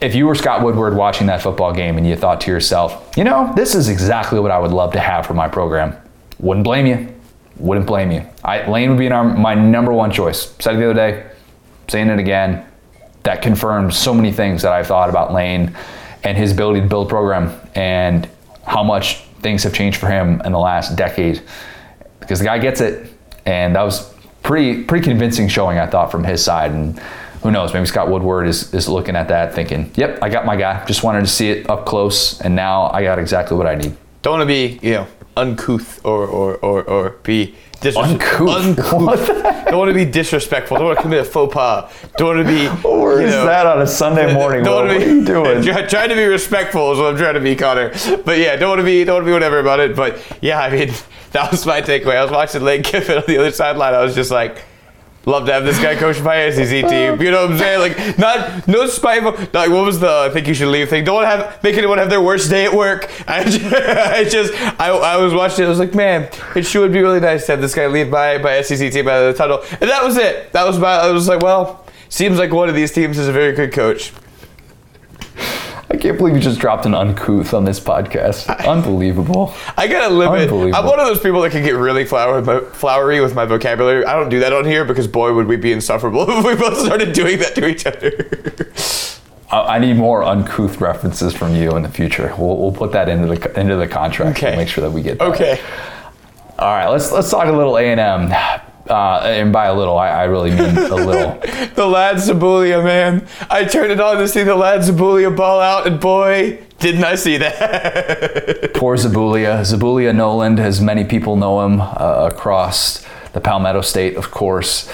If you were Scott Woodward watching that football game and you thought to yourself, you know, this is exactly what I would love to have for my program, wouldn't blame you. Wouldn't blame you. I, Lane would be in our, my number one choice. Said it the other day, saying it again. That confirms so many things that I've thought about Lane and his ability to build a program and how much things have changed for him in the last decade because the guy gets it, and that was pretty pretty convincing showing I thought from his side. And who knows, maybe Scott Woodward is, is looking at that thinking, "Yep, I got my guy. Just wanted to see it up close, and now I got exactly what I need." Don't want to be, you know, uncouth or or or, or be Uncouth? uncouth. Don't want to be disrespectful. Don't want to commit a faux pas. Don't want to be. Where is know, that on a Sunday morning? Don't want What are you doing? Try, trying to be respectful is what I'm trying to be, Connor. But yeah, don't want to be don't want to be whatever about it. But yeah, I mean, that was my takeaway. I was watching Lane Kiffin on the other sideline. I was just like. Love to have this guy coach my SEC team. You know what I'm saying? Like, not no spiteful. Like, what was the I think you should leave thing? Don't have make anyone have their worst day at work. I just, I, just I, I was watching it. I was like, man, it sure would be really nice to have this guy leave my my SEC team out of the tunnel. And that was it. That was my. I was like, well, seems like one of these teams is a very good coach. I can't believe you just dropped an uncouth on this podcast. Unbelievable. I gotta limit. I'm one of those people that can get really flower, flowery with my vocabulary. I don't do that on here because boy, would we be insufferable if we both started doing that to each other. I need more uncouth references from you in the future. We'll, we'll put that into the into the contract. Okay. Make sure that we get that. okay. All right. Let's let's talk a little A and M. Uh, and by a little, I, I really mean a little. The lad Zabulia, man. I turned it on to see the lad Zabulia ball out, and boy, didn't I see that. Poor Zabulia. Zabulia Noland, as many people know him uh, across the Palmetto State, of course.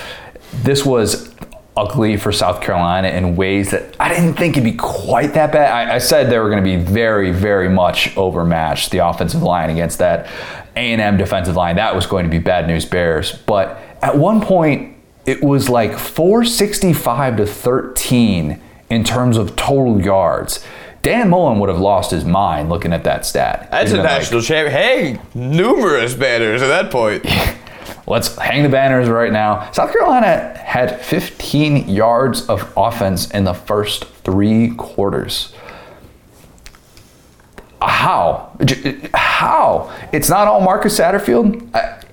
This was ugly for South Carolina in ways that I didn't think it'd be quite that bad. I, I said they were going to be very, very much overmatched, the offensive line against that A&M defensive line. That was going to be bad news bears. But at one point, it was like 465 to 13 in terms of total yards. Dan Mullen would have lost his mind looking at that stat. That's He'd a been like, national champion. Hey, numerous banners at that point. Let's hang the banners right now. South Carolina had 15 yards of offense in the first three quarters. How? How? It's not all Marcus Satterfield.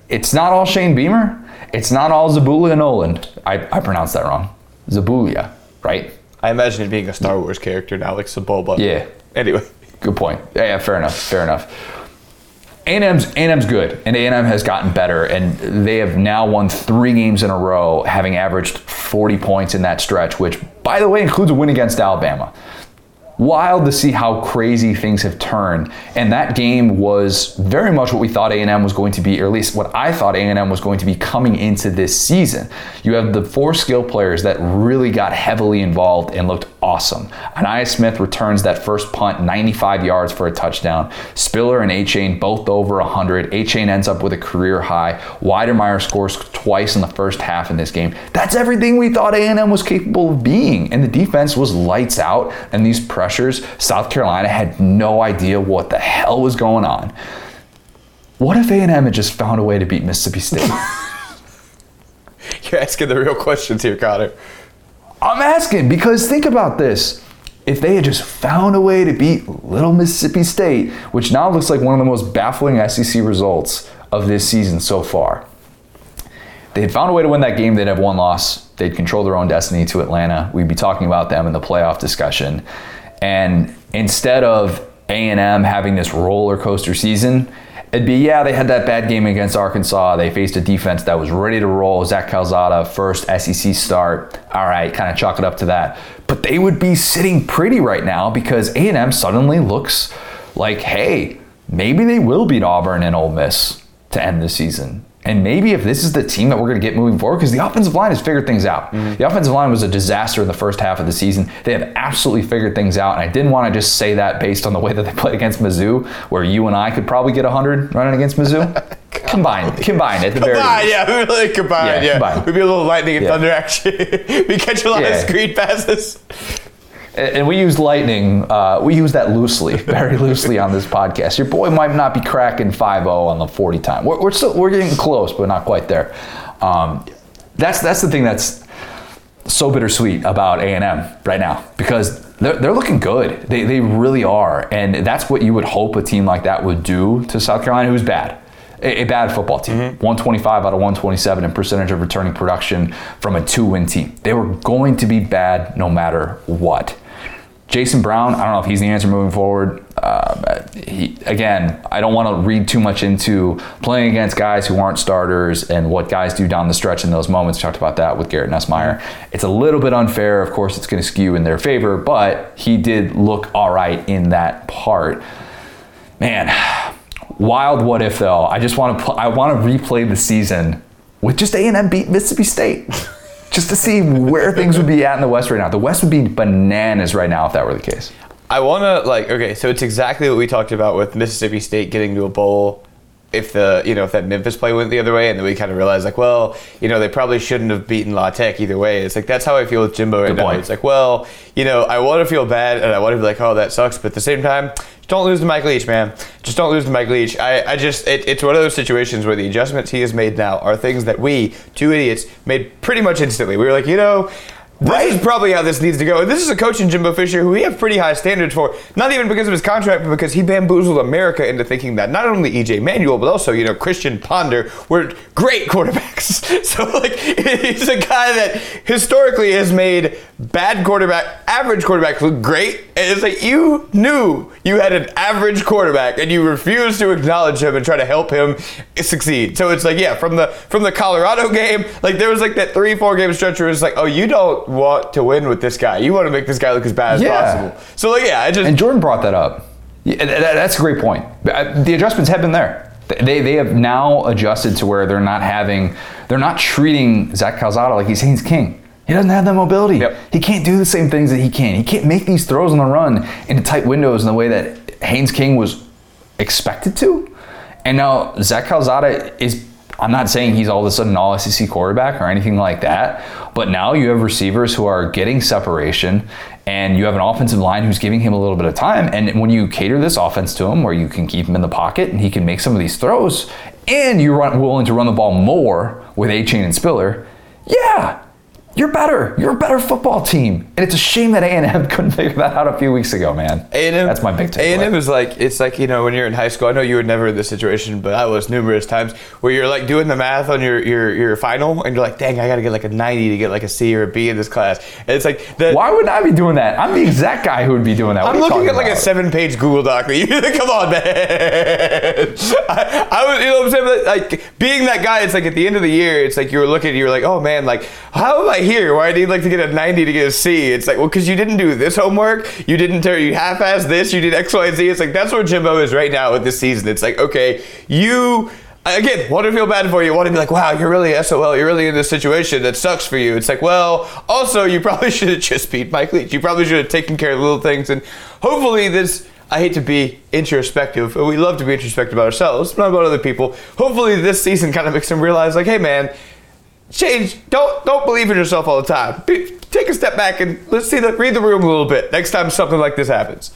It's not all Shane Beamer. It's not all Zabulia Noland. I, I pronounced that wrong. Zabulia, right? I imagine it being a Star Wars character now, like Sebulba. Yeah. Anyway. Good point. Yeah, yeah, fair enough. Fair enough. A&M's A&M's good, and A&M has gotten better, and they have now won three games in a row, having averaged 40 points in that stretch, which, by the way, includes a win against Alabama. Wild to see how crazy things have turned, and that game was very much what we thought A&M was going to be, or at least what I thought A&M was going to be coming into this season. You have the four skill players that really got heavily involved and looked awesome. Ainias Smith returns that first punt 95 yards for a touchdown. Spiller and Achane both over 100. Achane ends up with a career high. Wydermyer scores twice in the first half in this game. That's everything we thought A&M was capable of being. And the defense was lights out. And these South Carolina had no idea what the hell was going on. What if A&M had just found a way to beat Mississippi State? You're asking the real questions here, Connor. I'm asking because think about this. If they had just found a way to beat Little Mississippi State, which now looks like one of the most baffling SEC results of this season so far, they had found a way to win that game. They'd have one loss. They'd control their own destiny to Atlanta. We'd be talking about them in the playoff discussion. And instead of A&M having this roller coaster season, it'd be yeah they had that bad game against Arkansas. They faced a defense that was ready to roll. Zach Calzada first SEC start. All right, kind of chalk it up to that. But they would be sitting pretty right now because A&M suddenly looks like hey maybe they will beat Auburn and Ole Miss to end the season. And maybe if this is the team that we're going to get moving forward, because the offensive line has figured things out. Mm-hmm. The offensive line was a disaster in the first half of the season. They have absolutely figured things out. And I didn't want to just say that based on the way that they played against Mizzou, where you and I could probably get 100 running against Mizzou. combined, combined at the very Combined, least. yeah, really combined, Yeah, yeah. combined. We'd be a little lightning and Yeah. thunder action. we catch a lot of screen passes. And and we use lightning. Uh, we use that loosely, very loosely on this podcast. Your boy might not be cracking 5-0 on the 40 time. We're, we're still we're getting close, but not quite there. Um, that's that's the thing that's so bittersweet about A&M right now because they're, they're looking good. They, they really are. And that's what you would hope a team like that would do to South Carolina, who's bad. A, a bad football team. 125 out of 127 in percentage of returning production from a two win team. They were going to be bad no matter what. Jason Brown, I don't know if he's the answer moving forward. Uh, he, again, I don't want to read too much into playing against guys who aren't starters and what guys do down the stretch in those moments. We talked about that with Garrett Nussmeier. It's a little bit unfair. Of course, it's going to skew in their favor, but he did look all right in that part. Man, wild what if though. I just want to I want to replay the season with just A&M beat Mississippi State. just to see where things would be at in the West right now. The West would be bananas right now if that were the case. I want to like okay, so it's exactly what we talked about with Mississippi State getting to a bowl. If the you know if that Memphis play went the other way, and then we kind of realized like, well, you know, they probably shouldn't have beaten La Tech either way. It's like that's how I feel with Jimbo right Good now. point. It's like, well, you know, I want to feel bad and I want to be like, oh, that sucks, but at the same time, don't lose to Mike Leach, man. Just don't lose to Mike Leach. I, I just it, it's one of those situations where the adjustments he has made now are things that we two idiots made pretty much instantly. We were like, you know. This is probably how this needs to go. And this is a coach in Jimbo Fisher who we have pretty high standards for, not even because of his contract, but because he bamboozled America into thinking that not only EJ Manuel, but also, you know, Christian Ponder were great quarterbacks. So, like, he's a guy that historically has made bad quarterback, average quarterback look great. And it's like you knew you had an average quarterback and you refused to acknowledge him and try to help him succeed. So it's like, yeah, from the from the Colorado game, like there was like that three, four game stretch where it's like, oh, you don't want to win with this guy. You want to make this guy look as bad as Yeah. possible. So like, yeah, I just And Jordan brought that up. Yeah, that- that- that's a great point. Uh, The adjustments have been there. They, they have now adjusted to where they're not having, they're not treating Zach Calzada like he's Haynes King. He doesn't have that mobility. Yep. He can't do the same things that he can. He can't make these throws on the run into tight windows in the way that Haynes King was expected to. And now Zach Calzada is, I'm not saying he's all of a sudden all SEC quarterback or anything like that, but now you have receivers who are getting separation and you have an offensive line who's giving him a little bit of time. And when you cater this offense to him where you can keep him in the pocket and he can make some of these throws and you're willing to run the ball more with Achane and Spiller, yeah, you're better. You're a better football team. And it's a shame that A&M couldn't figure that out a few weeks ago, man. A&M, That's my big takeaway. A&M is like it's like you know when you're in high school. I know you were never in this situation, but I was numerous times where you're like doing the math on your your, your final, and you're like, dang, I got to get like a 90 to get like a C or a B in this class. And it's like the, Why would I be doing that? I'm the exact guy who would be doing that. What I'm looking at like a seven-page Google Doc. That you come on, man. I, I was, you know what I'm saying? Like being that guy, it's like at the end of the year, it's like you were looking, you were like, oh man, like how am I here? Where I need like to get a 90 to get a C? It's like, well, because you didn't do this homework, you didn't, you half-assed this, you did X, Y, Z. It's like that's where Jimbo is right now with this season. It's like, okay, you. Again, want to feel bad for you. Want to be like, wow, you're really SOL. You're really in this situation that sucks for you. It's like, well, also, you probably should have just beat Mike Leach. You probably should have taken care of little things. And hopefully, this, I hate to be introspective, but we love to be introspective about ourselves, not about other people. Hopefully, this season kind of makes them realize, like, hey, man, change. Don't don't believe in yourself all the time. Be, take a step back and let's see the read the room a little bit next time something like this happens.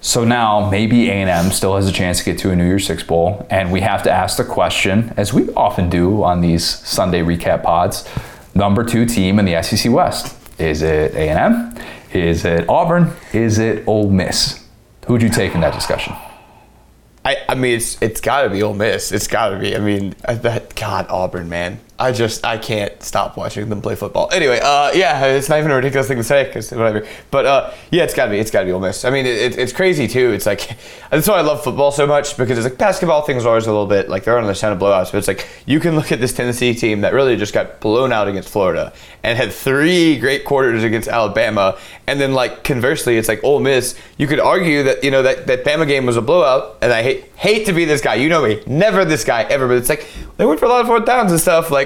So now maybe A&M still has a chance to get to a New Year's Six bowl, and we have to ask the question, as we often do on these Sunday recap pods: number two team in the SEC West. Is it A&M? Is it Auburn? Is it Ole Miss? Who'd you take in that discussion? I, I mean, it's it's got to be Ole Miss. It's got to be. I mean, I- that God Auburn, man. I just I can't stop watching them play football. Anyway, uh, yeah, it's not even a ridiculous thing to say because whatever. But uh, yeah, it's got to be. It's got to be Ole Miss. I mean, it, it, it's crazy too. It's like that's why I love football so much because it's like basketball things are always a little bit like they're on the ton of blowouts. But it's like you can look at this Tennessee team that really just got blown out against Florida and had three great quarters against Alabama, and then like conversely, it's like Ole Miss. You could argue that you know that that Bama game was a blowout, and I hate hate to be this guy. You know me, never this guy ever. But it's like they went for a lot of fourth downs and stuff. Like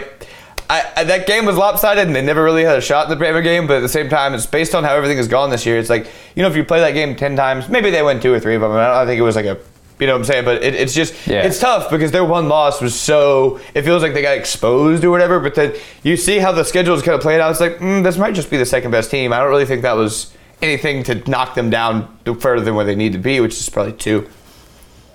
I, I, that game was lopsided, and they never really had a shot in the Bama game. But at the same time, it's based on how everything has gone this year. It's like you know, if you play that game ten times, maybe they win two or three of them. I, don't, I think it was like a, you know what I'm saying. But it, it's just Yeah. it's tough because their one loss was so. It feels like they got exposed or whatever. But then you see how the schedule is kind of played out. It's like mm, this might just be the second best team. I don't really think that was anything to knock them down further than where they need to be, which is probably two.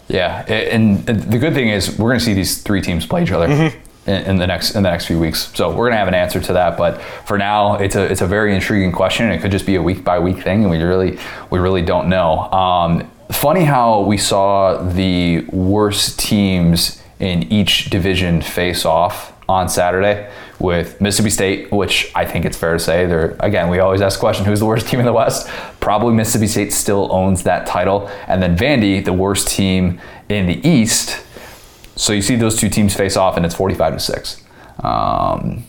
Yeah, and the good thing is we're going to see these three teams play each other Mm-hmm. In, the next in the next few weeks. So we're to have an answer to that. But for now, it's a it's a very intriguing question. It could just be a week by week thing, and we really we really don't know. Um, funny how we saw the worst teams in each division face off on Saturday with Mississippi State, which I think it's fair to say they're again. We always ask the question: Who's the worst team in the West? Probably Mississippi State still owns that title, and then Vandy, the worst team in the East. So you see those two teams face off, and it's 45 to six. Um,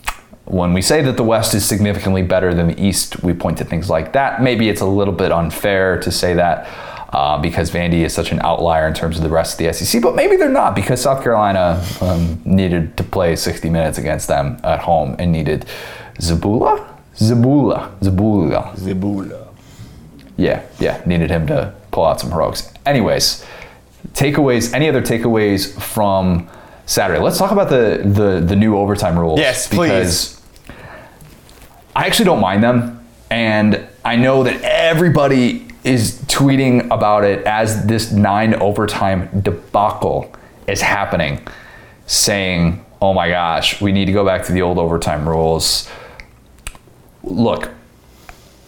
when we say that the West is significantly better than the East, we point to things like that. Maybe it's a little bit unfair to say that uh, because Vandy is such an outlier in terms of the rest of the SEC, but maybe they're not because South Carolina um, needed to play 60 minutes against them at home and needed Zabula? Zabula. Zabula. Zebula. Yeah, yeah, needed him to pull out some heroics. Anyways, takeaways, any other takeaways from Saturday? Let's talk about the the, the new overtime rules. Yes, please. Because I actually don't mind them. And I know that everybody is tweeting about it as this nine overtime debacle is happening, saying, oh my gosh, we need to go back to the old overtime rules. Look,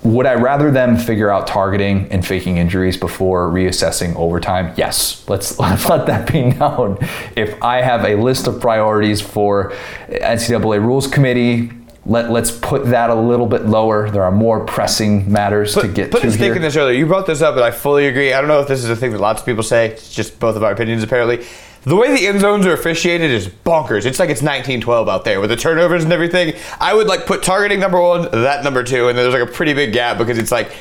would I rather them figure out targeting and faking injuries before reassessing overtime? Yes. Let's, let's let that be known. If I have a list of priorities for NCAA Rules Committee, let, let's put that a little bit lower. There are more pressing matters to get put to a stake in this earlier. You brought this up, and I fully agree. I don't know if this is a thing that lots of people say. It's just both of our opinions, apparently. The way the end zones are officiated is bonkers. It's like it's 1912 out there with the turnovers and everything. I would like put targeting number one, that number two, and there's like a pretty big gap because it's like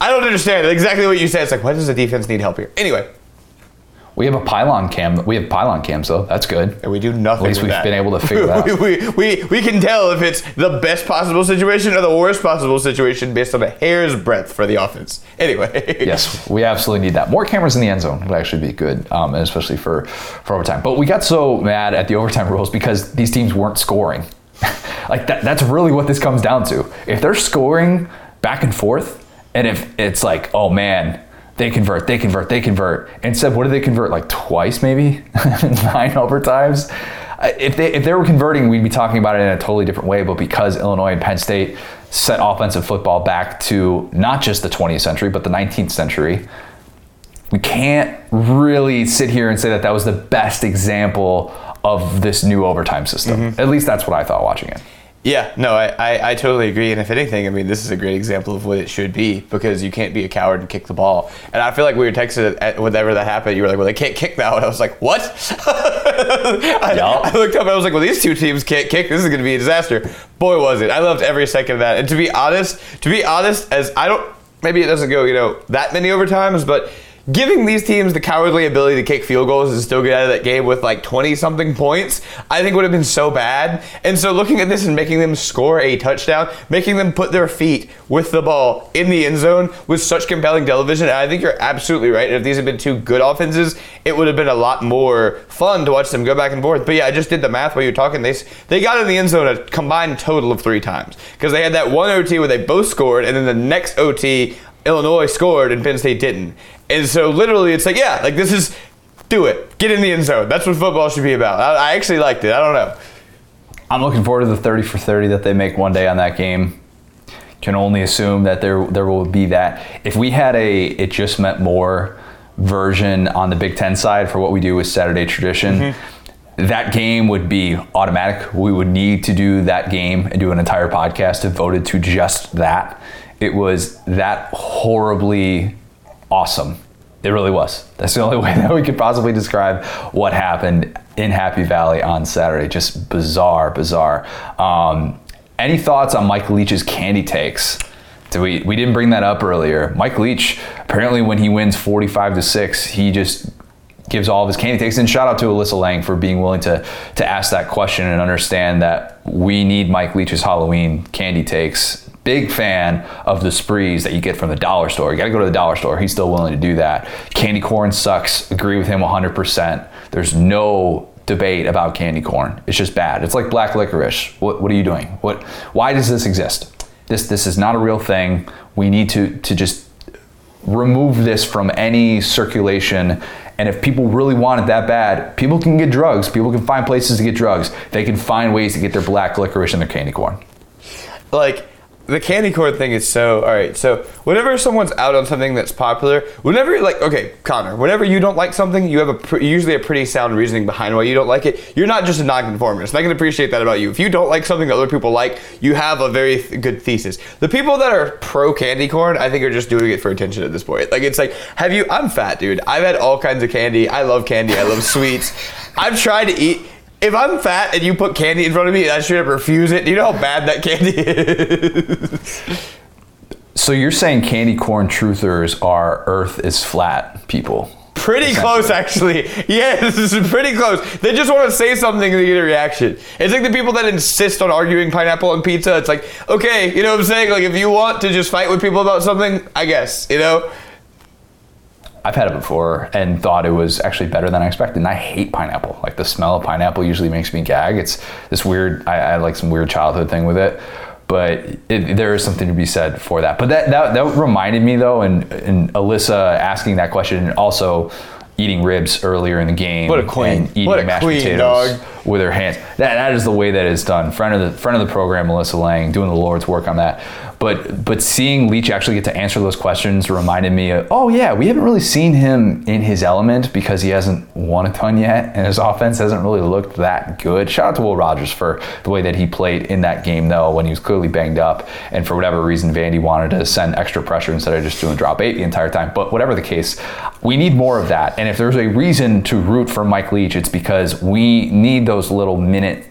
I don't understand exactly what you said. It's like why does the defense need help here? Anyway, we have a pylon cam. We have pylon cams though. That's good. and we do nothing. At least we've that. been able to figure that we, out. we, we, we can tell if it's the best possible situation or the worst possible situation based on a hair's breadth for the offense. Anyway. yes, we absolutely need that. More cameras in the end zone would actually be good, um, and especially for, for overtime. But we got so mad at the overtime rules because these teams weren't scoring. like that, that's really what this comes down to. If they're scoring back and forth, and if it's like, oh man, they convert, they convert, they convert. Instead, what do they convert? Like twice, maybe nine overtimes. If they if they were converting, we'd be talking about it in a totally different way. But because Illinois and Penn State set offensive football back to not just the 20th century, but the 19th century, we can't really sit here and say that that was the best example of this new overtime system. Mm-hmm. At least that's what I thought watching it. Yeah, no, I, I, I totally agree. And if anything, I mean, this is a great example of what it should be because you can't be a coward and kick the ball. And I feel like we were texted at whenever that happened. You were like, well, they can't kick now. And I was like, what? I, Yup. I looked up and I was like, well, these two teams can't kick. This is going to be a disaster. Boy, was it. I loved every second of that. And to be honest, to be honest, as I don't, maybe it doesn't go, you know, that many overtimes, but giving these teams the cowardly ability to kick field goals and still get out of that game with like 20 something points, I think would have been so bad. And so looking at this and making them score a touchdown, making them put their feet with the ball in the end zone was such compelling television. And I think you're absolutely right. And If these had been two good offenses, it would have been a lot more fun to watch them go back and forth. But yeah, I just did the math while you were talking. They, they got in the end zone a combined total of three times because they had that one OT where they both scored, and then the next OT, Illinois scored and Penn State didn't. And so literally, it's like, yeah, like this is do it, get in the end zone. That's what football should be about. I, I actually liked it. I don't know. I'm looking forward to the 30 for 30 that they make one day on that game. Can only assume that there there will be that. If we had a it just meant more version on the Big Ten side for what we do with Saturday tradition, mm-hmm. that game would be automatic. We would need to do that game and do an entire podcast devoted to just that. It was that horribly awesome. It really was. That's the only way that we could possibly describe what happened in Happy Valley on Saturday. Just bizarre, bizarre. Um, any thoughts on Mike Leach's candy takes? Did we we didn't bring that up earlier. Mike Leach apparently when he wins 45 to 6, he just gives all of his candy takes. And shout out to Alyssa Lang for being willing to to ask that question and understand that we need Mike Leach's Halloween candy takes. Big fan of the sprees that you get from the dollar store. You got to go to the dollar store. He's still willing to do that. Candy corn sucks. Agree with him 100%. There's no debate about candy corn. It's just bad. It's like black licorice. What, what are you doing? What? Why does this exist? This this is not a real thing. We need to to just remove this from any circulation. And if people really want it that bad, people can get drugs. People can find places to get drugs. They can find ways to get their black licorice and their candy corn. Like, the candy corn thing is so all right. So whenever someone's out on something that's popular, whenever like okay, Connor, whenever you don't like something, you have a usually a pretty sound reasoning behind why you don't like it. You're not just a nonconformist. And I can appreciate that about you. If you don't like something that other people like, you have a very th- good thesis. The people that are pro candy corn, I think, are just doing it for attention at this point. Like it's like, have you? I'm fat, dude. I've had all kinds of candy. I love candy. I love sweets. I've tried to eat if I'm fat and you put candy in front of me, I straight up refuse it. Do you know how bad that candy is? So you're saying candy corn truthers are Earth is flat people? Pretty close, actually. Yes, this is pretty close. They just want to say something to get a reaction. It's like the people that insist on arguing pineapple and pizza. It's like, okay, you know what I'm saying? Like, if you want to just fight with people about something, I guess, you know? I've had it before and thought it was actually better than I expected. And I hate pineapple. Like the smell of pineapple usually makes me gag. It's this weird. I, I had like some weird childhood thing with it, but it, there is something to be said for that. But that that, that reminded me though, and, and Alyssa asking that question, and also eating ribs earlier in the game. What a queen. And eating What a mashed queen, potatoes dog. with her hands. That that is the way that it's done. Friend of the friend of the program, Melissa Lang, doing the Lord's work on that. But but seeing Leach actually get to answer those questions reminded me of oh yeah, we haven't really seen him in his element because he hasn't won a ton yet, and his offense hasn't really looked that good. Shout out to Will Rogers for the way that he played in that game though, when he was clearly banged up, and for whatever reason, Vandy wanted to send extra pressure instead of just doing drop eight the entire time. But whatever the case, we need more of that. And if there's a reason to root for Mike Leach, it's because we need those little minute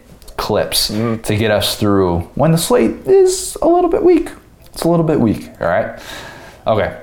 clips to get us through when the slate is a little bit weak. It's a little bit weak, all right? Okay.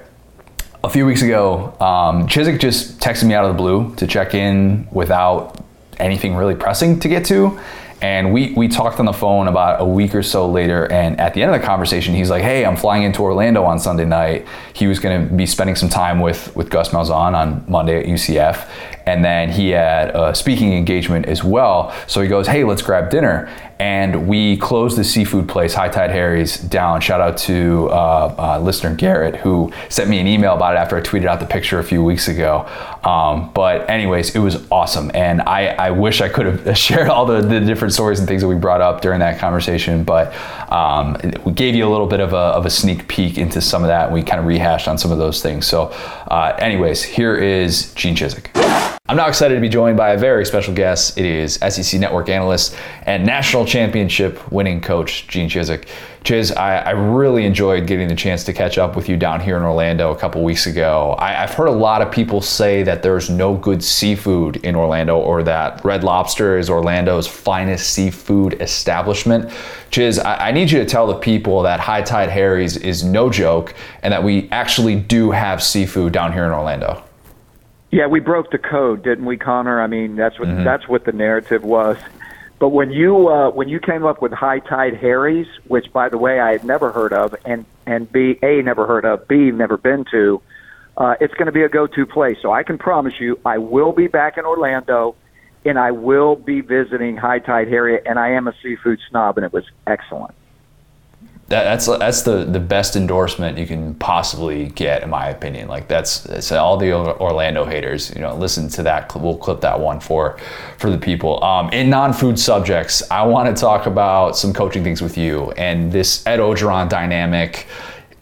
A few weeks ago, um, Chizik just texted me out of the blue to check in without anything really pressing to get to. And we, we talked on the phone about a week or so later. And at the end of the conversation, he's like, Hey, I'm flying into Orlando on Sunday night. He was going to be spending some time with, with Gus Malzahn on Monday at UCF. And then he had a speaking engagement as well. So he goes, Hey, let's grab dinner. And we closed the seafood place, High Tide Harry's, down. Shout out to uh, uh, listener Garrett, who sent me an email about it after I tweeted out the picture a few weeks ago. Um, but, anyways, it was awesome. And I, I wish I could have shared all the, the different stories and things that we brought up during that conversation. But um, we gave you a little bit of a, of a sneak peek into some of that. And we kind of rehashed on some of those things. So, uh, anyways, here is Gene Chizik. I'm now excited to be joined by a very special guest. It is SEC Network analyst and national championship winning coach, Gene Chizik. Chiz, I, I really enjoyed getting the chance to catch up with you down here in Orlando a couple weeks ago. I, I've heard a lot of people say that there's no good seafood in Orlando or that Red Lobster is Orlando's finest seafood establishment. Chiz, I, I need you to tell the people that High Tide Harry's is no joke and that we actually do have seafood down here in Orlando. Yeah, we broke the code, didn't we, Connor? I mean, that's what that's what the narrative was. But when you uh, when you came up with High Tide Harry's, which by the way I had never heard of, and and B A never heard of, B never been to, uh, it's going to be a go-to place. So I can promise you, I will be back in Orlando, and I will be visiting High Tide Harry, and I am a seafood snob, and it was excellent. That, that's that's the the best endorsement you can possibly get in my opinion. Like that's, that's all the orlando haters you know listen to that we'll clip that one for for the people. Um, in non-food subjects i want to talk about some coaching things with you. And this Ed Orgeron dynamic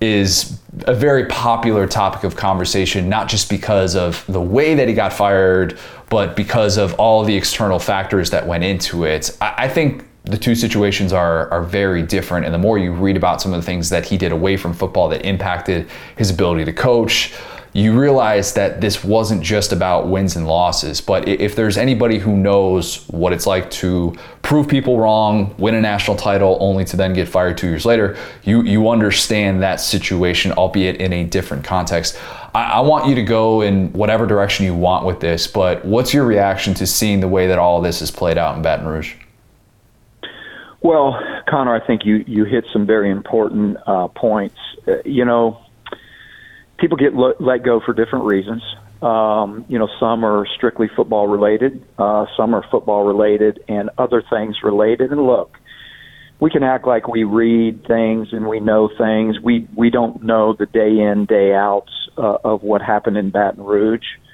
is a very popular topic of conversation, not just because of the way that he got fired, but because of all the external factors that went into it. I, I think the two situations are are very different, and the more you read about some of the things that he did away from football that impacted his ability to coach, you realize that this wasn't just about wins and losses. But if there's anybody who knows what it's like to prove people wrong, win a national title, only to then get fired two years later, you you understand that situation, albeit in a different context. I, I want you to go in whatever direction you want with this, but what's your reaction to seeing the way that all this has played out in Baton Rouge? Well, Connor, I think you you hit some very important uh, points. Uh, you know, people get lo- let go for different reasons. Um, you know, some are strictly football related, uh, some are football related, and other things related. And look, we can act like we read things and we know things. We we don't know the day in day outs uh, of what happened in Baton Rouge. Uh,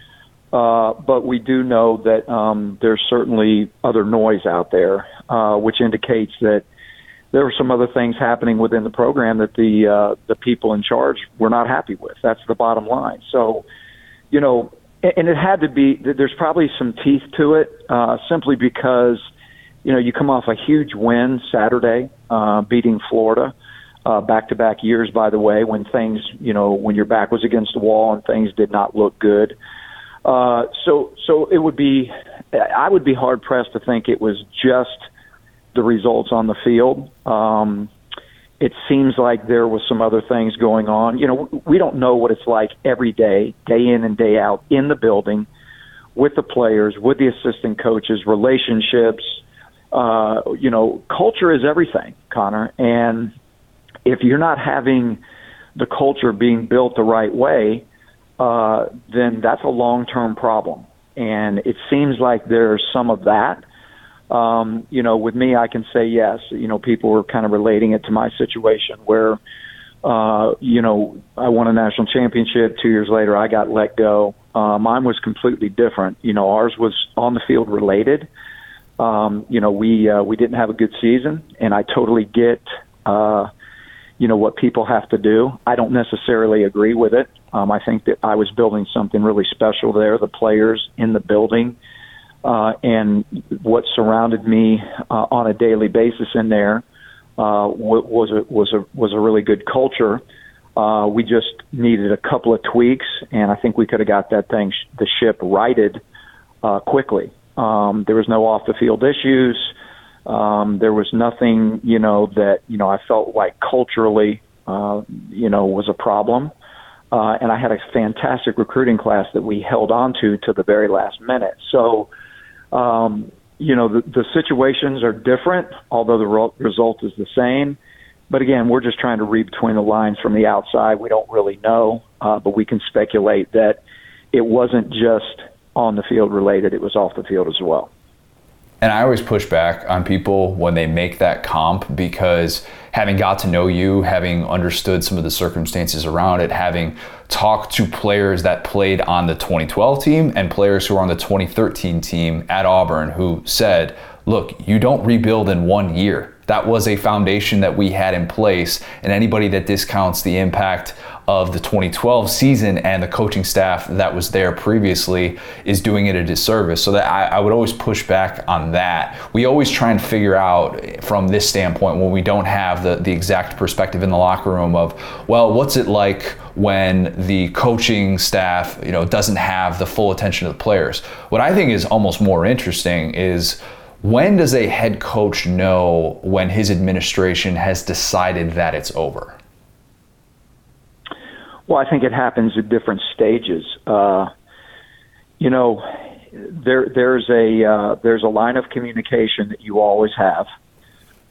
but we do know that um, there's certainly other noise out there, uh, which indicates that there were some other things happening within the program that the uh, the people in charge were not happy with. That's the bottom line. So, you know, and it had to be. There's probably some teeth to it, uh, simply because, you know, you come off a huge win Saturday, uh, beating Florida, back to back years. By the way, when things, you know, when your back was against the wall and things did not look good. Uh, so, so it would be, I would be hard pressed to think it was just the results on the field. Um, it seems like there was some other things going on. You know, we don't know what it's like every day, day in and day out in the building with the players, with the assistant coaches, relationships. Uh, you know, culture is everything, Connor. And if you're not having the culture being built the right way, uh, then that's a long term problem. And it seems like there's some of that um, you know, with me, I can say yes. You know, people were kind of relating it to my situation where, uh, you know, I won a national championship. Two years later, I got let go. Uh, mine was completely different. You know, ours was on the field related. Um, you know, we uh, we didn't have a good season, and I totally get, uh, you know, what people have to do. I don't necessarily agree with it. Um, I think that I was building something really special there. The players in the building uh, and what surrounded me uh, on a daily basis in there uh, was a was a was a really good culture. Uh, we just needed a couple of tweaks, and I think we could have got that thing, the ship righted uh, quickly. Um, there was no off the field issues. Um, there was nothing, you know, that you know I felt like culturally, uh, you know, was a problem. Uh, and I had a fantastic recruiting class that we held on to to the very last minute. So um, you know, the, the situations are different, although the re- result is the same. But again, we're just trying to read between the lines from the outside. We don't really know, uh, but we can speculate that it wasn't just on the field related, it was off the field as well. And I always push back on people when they make that comp because having got to know you, having understood some of the circumstances around it, having talked to players that played on the 2012 team and players who were on the 2013 team at Auburn who said, look, you don't rebuild in one year. That was a foundation that we had in place, and anybody that discounts the impact of the 2012 season and the coaching staff that was there previously is doing it a disservice. So that I, I, would always push back on that. We always try and figure out from this standpoint when we don't have the, the exact perspective in the locker room of, well, what's it like when the coaching staff, you know, doesn't have the full attention of the players? What I think is almost more interesting is when does a head coach know when his administration has decided that it's over? Well, I think it happens at different stages. Uh, you know, there there's a uh, there's a line of communication that you always have,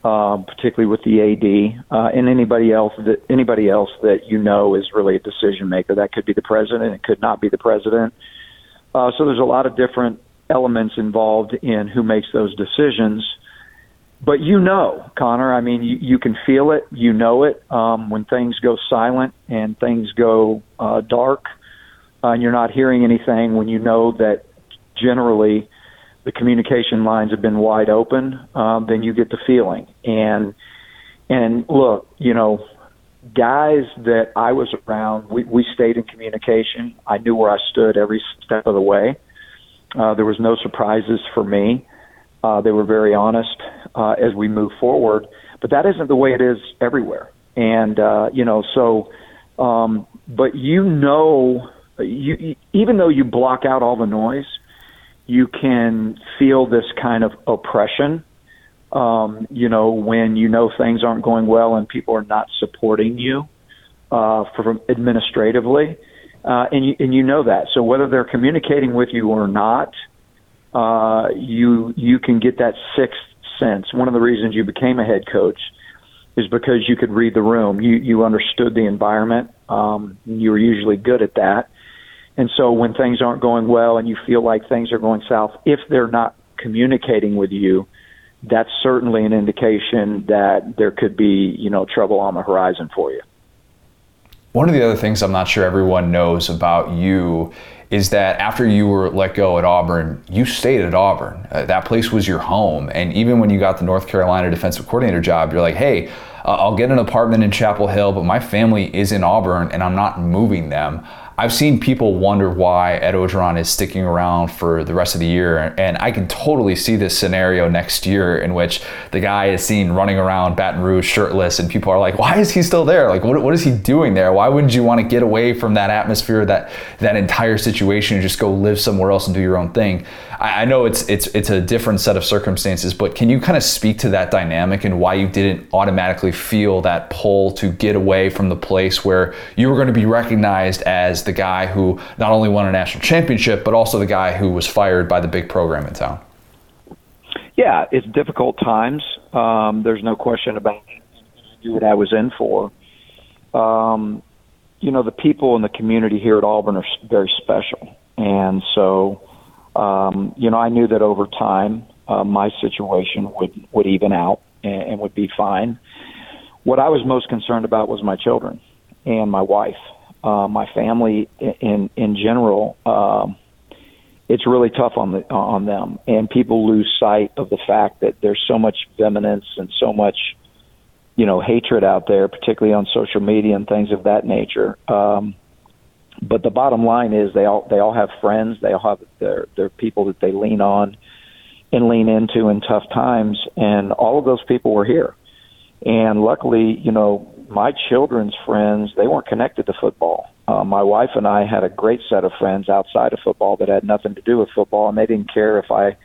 um, particularly with the AD uh, and anybody else that anybody else that you know is really a decision maker. That could be the president. It could not be the president. Uh, so there's a lot of different elements involved in who makes those decisions but you know, Connor, I mean, you, you can feel it, you know it um, when things go silent and things go uh, dark, uh, and you're not hearing anything. When you know that generally the communication lines have been wide open, um, then you get the feeling. And and look, you know, guys that I was around, we, we stayed in communication. I knew where I stood every step of the way. Uh, there was no surprises for me. Uh, they were very honest uh, as we move forward, but that isn't the way it is everywhere. And uh, you know, so, um, but you know, you even though you block out all the noise, you can feel this kind of oppression. Um, you know, when you know things aren't going well and people are not supporting you uh, from administratively, uh, and you and you know that. So whether they're communicating with you or not uh, you you can get that sixth sense. One of the reasons you became a head coach is because you could read the room. You you understood the environment. Um, you were usually good at that. And so when things aren't going well and you feel like things are going south, if they're not communicating with you, that's certainly an indication that there could be, you know, trouble on the horizon for you. One of the other things I'm not sure everyone knows about you is that after you were let go at Auburn, you stayed at Auburn. Uh, that place was your home. And even when you got the North Carolina defensive coordinator job, you're like, hey, uh, I'll get an apartment in Chapel Hill, but my family is in Auburn and I'm not moving them. I've seen people wonder why Ed Orgeron is sticking around for the rest of the year, and I can totally see this scenario next year in which the guy is seen running around Baton Rouge shirtless, and people are like, "Why is he still there? Like, what, what is he doing there? Why wouldn't you want to get away from that atmosphere, that that entire situation, and just go live somewhere else and do your own thing?" I, I know it's it's it's a different set of circumstances, but can you kind of speak to that dynamic and why you didn't automatically feel that pull to get away from the place where you were going to be recognized as the guy who not only won a national championship, but also the guy who was fired by the big program in town? Yeah, it's difficult times. Um, there's no question about it. What I was in for. Um, you know, the people in the community here at Auburn are very special. And so, um, you know, I knew that over time, uh, my situation would, would even out and, and would be fine. What I was most concerned about was my children and my wife uh, my family in in general, um, it's really tough on the on them, and people lose sight of the fact that there's so much vehemence and so much, you know, hatred out there, particularly on social media and things of that nature. Um, but the bottom line is they all they all have friends, they all have their their people that they lean on and lean into in tough times, and all of those people were here. And luckily, you know, my children's friends, they weren't connected to football. Uh, my wife and I had a great set of friends outside of football that had nothing to do with football, and they didn't care if I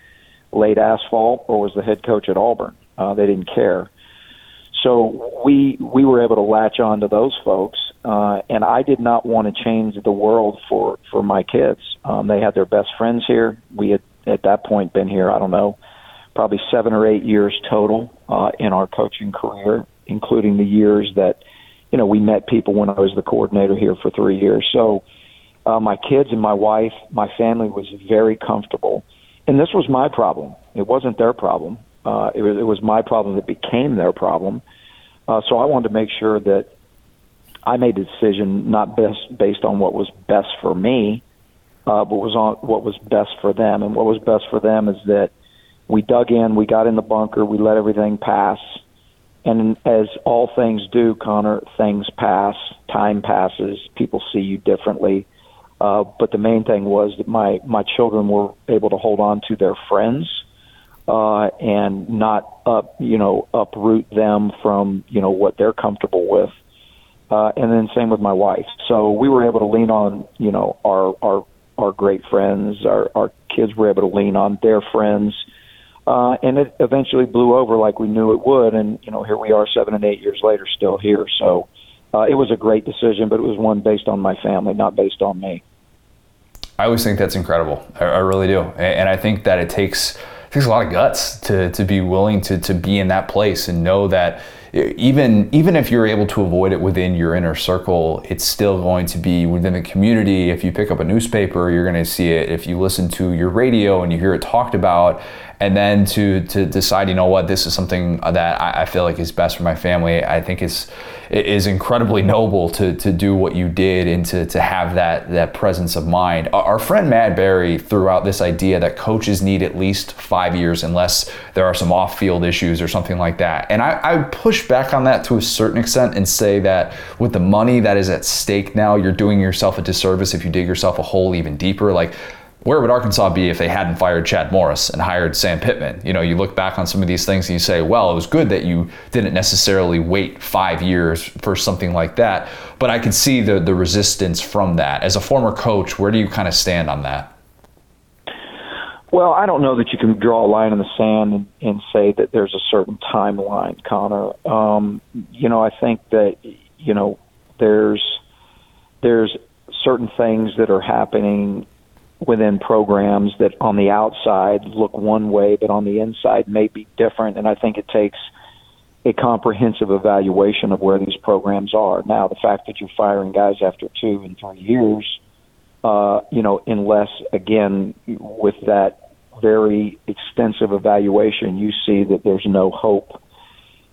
laid asphalt or was the head coach at Auburn. Uh, they didn't care. So we we were able to latch on to those folks, uh, and I did not want to change the world for for my kids. Um, they had their best friends here. We had at that point been here. I don't know, probably seven or eight years total uh, in our coaching career, including the years that, you know, we met people when I was the coordinator here for three years. So uh, my kids and my wife, my family was very comfortable. And this was my problem. It wasn't their problem. Uh, it, was, it was my problem that became their problem. Uh, so I wanted to make sure that I made a decision not best based on what was best for me, uh, but was on what was best for them. And what was best for them is that we dug in, we got in the bunker, we let everything pass, and as all things do, Connor, things pass, time passes, people see you differently. Uh, but the main thing was that my my children were able to hold on to their friends uh, and not up you know uproot them from you know what they're comfortable with. Uh, and then same with my wife. So we were able to lean on you know our our our great friends. Our our kids were able to lean on their friends uh, and it eventually blew over like we knew it would. And you know, here we are, seven and eight years later, still here. So uh, it was a great decision, but it was one based on my family, not based on me. I always think that's incredible. I, I really do, and I think that it takes it takes a lot of guts to to be willing to to be in that place and know that even even if you're able to avoid it within your inner circle, it's still going to be within the community. If you pick up a newspaper, you're going to see it. If you listen to your radio and you hear it talked about, and then to to decide, you know what, this is something that I, I feel like is best for my family. I think it's it is incredibly noble to to do what you did and to to have that that presence of mind. Our friend Matt Barrie threw out this idea that coaches need at least five years unless there are some off field issues or something like that. And I, I push back on that to a certain extent and say that with the money that is at stake now, you're doing yourself a disservice if you dig yourself a hole even deeper. Like where would Arkansas be if they hadn't fired Chad Morris and hired Sam Pittman? You know, you look back on some of these things and you say, well, it was good that you didn't necessarily wait five years for something like that. But I can see the, the resistance from that. As a former coach, where do you kind of stand on that? Well, I don't know that you can draw a line in the sand and, and say that there's a certain timeline, Connor. Um, you know, I think that, you know, there's there's certain things that are happening within programs that on the outside look one way, but on the inside may be different. And I think it takes a comprehensive evaluation of where these programs are. Now, the fact that you're firing guys after two and three years, uh, you know, unless, again, with that very extensive evaluation, you see that there's no hope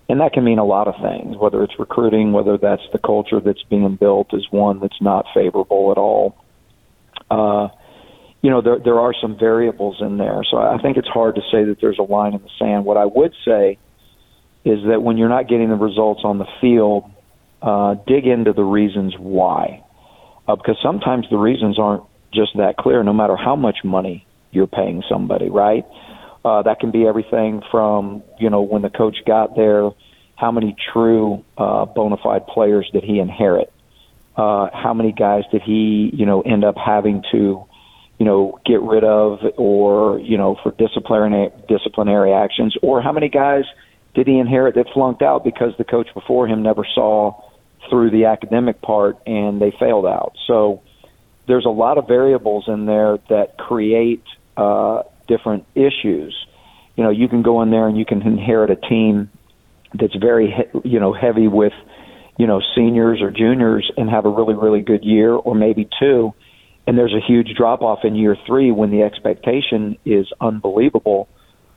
and that can mean a lot of things, whether it's recruiting, whether that's the culture that's being built is one that's not favorable at all. Uh, you know, there there are some variables in there, so I think it's hard to say that there's a line in the sand. What I would say is that when you're not getting the results on the field, uh, dig into the reasons why, uh, because sometimes the reasons aren't just that clear. No matter how much money you're paying somebody, right? Uh, that can be everything from you know when the coach got there, how many true uh, bona fide players did he inherit? Uh, how many guys did he you know end up having to you know get rid of or you know for disciplinary disciplinary actions or how many guys did he inherit that flunked out because the coach before him never saw through the academic part and they failed out so there's a lot of variables in there that create uh, different issues. You know, you can go in there and you can inherit a team that's very, he- you know, heavy with, you know, seniors or juniors and have a really, really good year or maybe two. And there's a huge drop off in year three when the expectation is unbelievable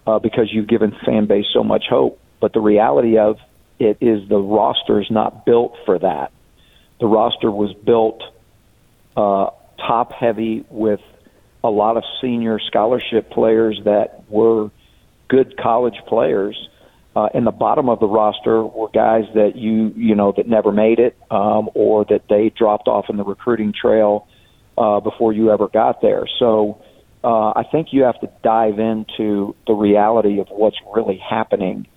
uh, because you've given fan base so much hope. But the reality of it is the roster is not built for that. The roster was built uh, top heavy with a lot of senior scholarship players that were good college players. Uh, and the bottom of the roster were guys that you you know that never made it, um, or that they dropped off in the recruiting trail uh, before you ever got there. So uh, I think you have to dive into the reality of what's really happening.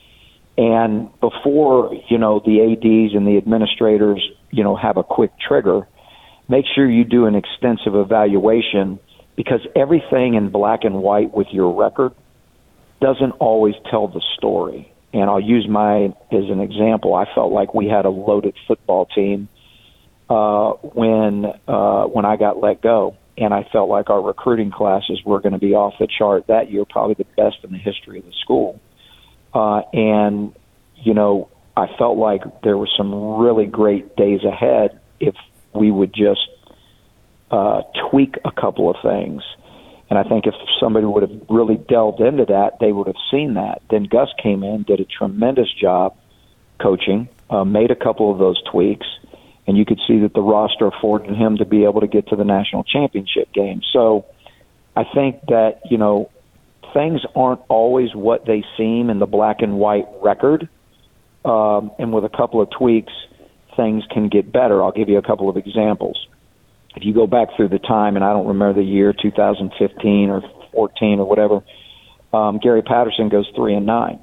And before you know the ads and the administrators, you know, have a quick trigger, make sure you do an extensive evaluation because everything in black and white with your record doesn't always tell the story. And I'll use my as an example. I felt like we had a loaded football team uh, when uh, when I got let go, and I felt like our recruiting classes were going to be off the chart that year, probably the best in the history of the school. Uh, and you know, I felt like there were some really great days ahead if we would just uh, tweak a couple of things. And I think if somebody would have really delved into that, they would have seen that. Then Gus came in, did a tremendous job coaching, uh, made a couple of those tweaks, and you could see that the roster afforded him to be able to get to the national championship game. So I think that, you know, things aren't always what they seem in the black and white record. Um, and with a couple of tweaks, things can get better. I'll give you a couple of examples. If you go back through the time, and I don't remember the year 2015 or 14 or whatever, um, Gary Patterson goes three and nine.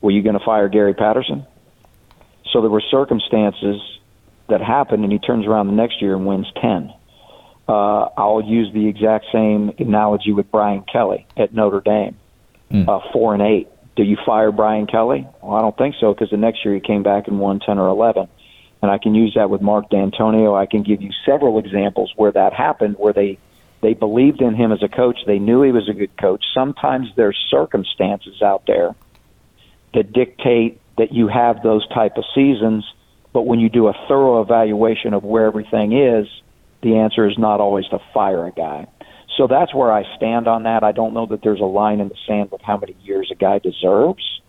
Were you going to fire Gary Patterson? So there were circumstances that happened, and he turns around the next year and wins 10. Uh, I'll use the exact same analogy with Brian Kelly at Notre Dame, mm. uh, four and eight. Do you fire Brian Kelly? Well, I don't think so because the next year he came back and won 10 or 11 and I can use that with Mark Dantonio. I can give you several examples where that happened, where they they believed in him as a coach. They knew he was a good coach. Sometimes there's circumstances out there that dictate that you have those type of seasons, but when you do a thorough evaluation of where everything is, the answer is not always to fire a guy. So that's where I stand on that. I don't know that there's a line in the sand with how many years a guy deserves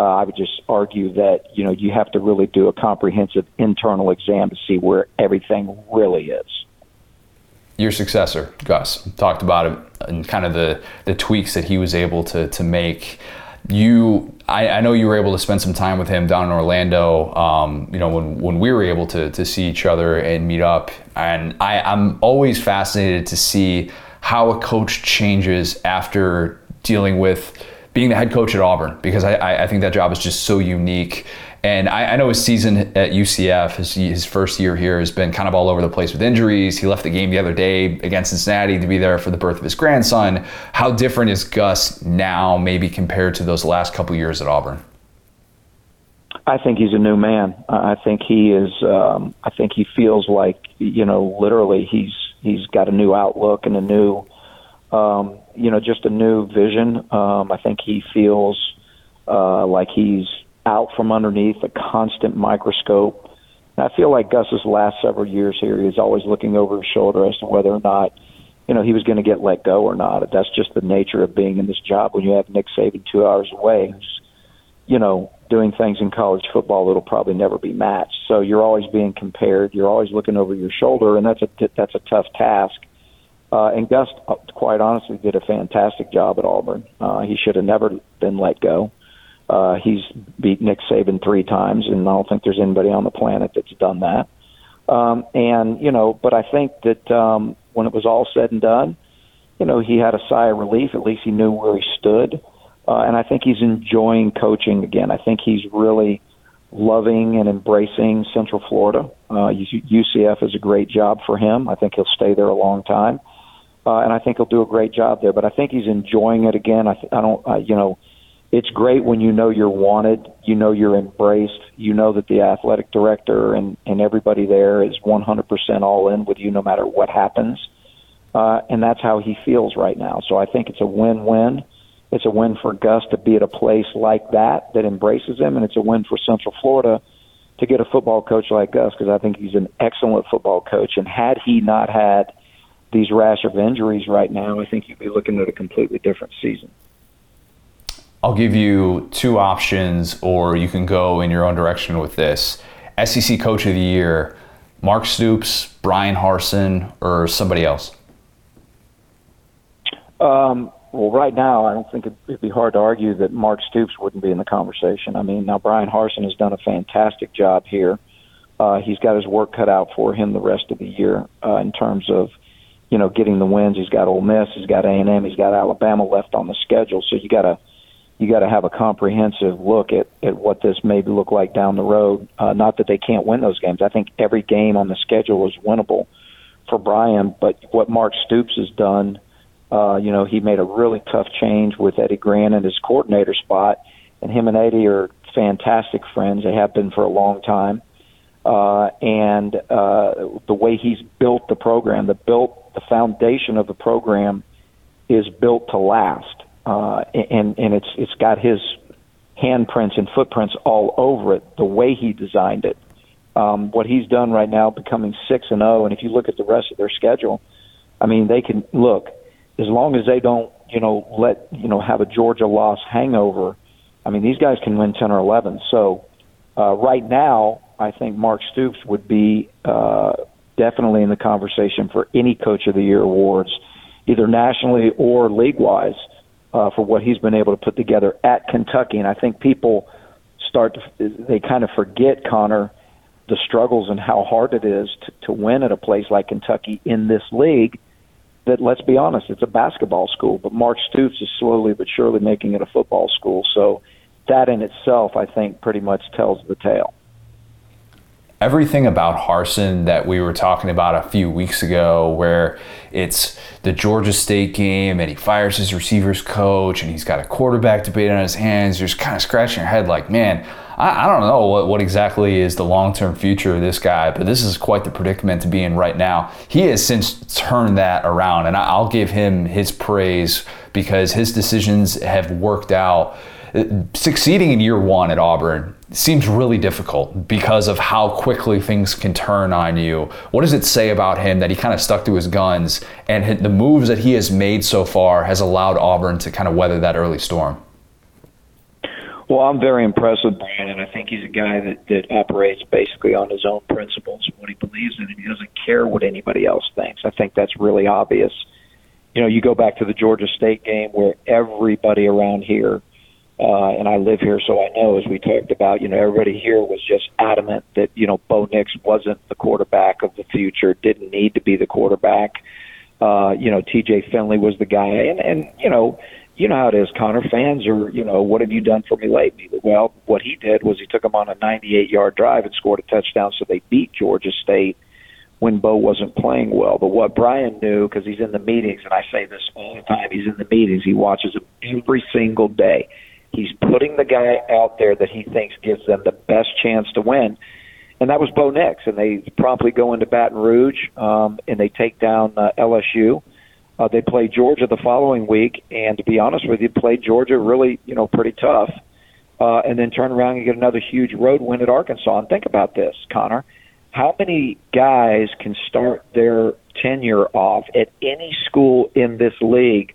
uh, I would just argue that you know you have to really do a comprehensive internal exam to see where everything really is. Your successor, Gus, talked about it and kind of the the tweaks that he was able to to make. You, I, I know you were able to spend some time with him down in Orlando. Um, you know when when we were able to to see each other and meet up, and I, I'm always fascinated to see how a coach changes after dealing with being the head coach at Auburn because I, I think that job is just so unique. And I, I know his season at UCF, his, his, first year here, has been kind of all over the place with injuries. He left the game the other day against Cincinnati to be there for the birth of his grandson. How different is Gus now, maybe compared to those last couple years at Auburn? I think he's a new man. I think he is. Um, I think he feels like you know, literally, he's he's got a new outlook and a new um, you know, just a new vision. Um, I think he feels uh, like he's out from underneath a constant microscope. And I feel like Gus's last several years here, he's always looking over his shoulder as to whether or not, you know, he was going to get let go or not. That's just the nature of being in this job when you have Nick Saban two hours away, who's, you know, doing things in college football that'll probably never be matched. So you're always being compared. You're always looking over your shoulder, and that's a that's a tough task. Uh, and Gus, uh, quite honestly, did a fantastic job at Auburn. Uh, he should have never been let go. Uh, he's beat Nick Saban three times, and I don't think there's anybody on the planet that's done that. Um, and you know, but I think that um, when it was all said and done, you know, he had a sigh of relief. At least he knew where he stood, uh, and I think he's enjoying coaching again. I think he's really loving and embracing Central Florida. Uh, UCF is a great job for him. I think he'll stay there a long time, uh, and I think he'll do a great job there. But I think he's enjoying it again. I, th- I don't, uh, you know it's great when you know you're wanted, you know you're embraced, you know that the athletic director and, and everybody there is 100% all in with you no matter what happens. Uh, and that's how he feels right now. So I think it's a win-win. It's a win for Gus to be at a place like that that embraces him, and it's a win for Central Florida to get a football coach like Gus because I think he's an excellent football coach. And had he not had these rash of injuries right now, I think you'd be looking at a completely different season. I'll give you two options, or you can go in your own direction with this. SEC Coach of the Year, Mark Stoops, Bryan Harsin, or somebody else? Um, well, right now, I don't think it'd be hard to argue that Mark Stoops wouldn't be in the conversation. I mean, now Bryan Harsin has done a fantastic job here. Uh, he's got his work cut out for him the rest of the year uh, in terms of, you know, getting the wins. He's got Ole Miss, he's got A and M, he's got Alabama left on the schedule. So you got to you got to have a comprehensive look at, at what this may look like down the road. Uh, not that they can't win those games. I think every game on the schedule is winnable for Bryan, But what Mark Stoops has done, uh, you know, he made a really tough change with Eddie Gran in his coordinator spot, and him and Eddie are fantastic friends. They have been for a long time. Uh, and uh, the way he's built the program, the built the foundation of the program is built to last uh, and and it's it's got his handprints and footprints all over it. The way he designed it, um, what he's done right now, becoming six and zero. Oh, and if you look at the rest of their schedule, I mean, they can look as long as they don't, you know, let you know have a Georgia loss hangover. I mean, these guys can win ten or eleven. So uh, right now, I think Mark Stoops would be uh, definitely in the conversation for any Coach of the Year awards, either nationally or league wise uh, Uh, for what he's been able to put together at Kentucky. And I think people start to, they kind of forget Connor the struggles and how hard it is to, to win at a place like Kentucky in this league. That let's be honest, it's a basketball school, but Mark Stoops is slowly but surely making it a football school. So that in itself, I think, pretty much tells the tale everything about Harsin that we were talking about a few weeks ago, where it's the Georgia State game and he fires his receivers coach and he's got a quarterback debate on his hands, you're just kind of scratching your head like, man, I, I don't know what, what exactly is the long term future of this guy, but this is quite the predicament to be in right now. He has since turned that around, and I'll give him his praise because his decisions have worked out succeeding in year one at Auburn seems really difficult because of how quickly things can turn on you. What does it say about him that he kind of stuck to his guns and the moves that he has made so far has allowed Auburn to kind of weather that early storm? Well, I'm very impressed with Bryan, and I think he's a guy that, that operates basically on his own principles, what he believes in, and he doesn't care what anybody else thinks. I think that's really obvious. You know, you go back to the Georgia State game where everybody around here uh, and I live here, so I know. As we talked about, you know, everybody here was just adamant that you know Bo Nix wasn't the quarterback of the future, didn't need to be the quarterback. Uh, you know, T.J. Finley was the guy, and and you know, you know how it is. Connor fans are, you know, what have you done for me lately? Well, what he did was he took them on a 98-yard drive and scored a touchdown, so they beat Georgia State when Bo wasn't playing well. But what Bryan knew, because he's in the meetings, and I say this all the time, he's in the meetings. He watches them every single day He's putting the guy out there that he thinks gives them the best chance to win. And that was Bo Nix. And they promptly go into Baton Rouge um, and they take down uh, LSU. Uh, they play Georgia the following week, and to be honest with you, played Georgia really, you know, pretty tough. Uh, and then turn around and get another huge road win at Arkansas. And think about this, Connor. How many guys can start their tenure off at any school in this league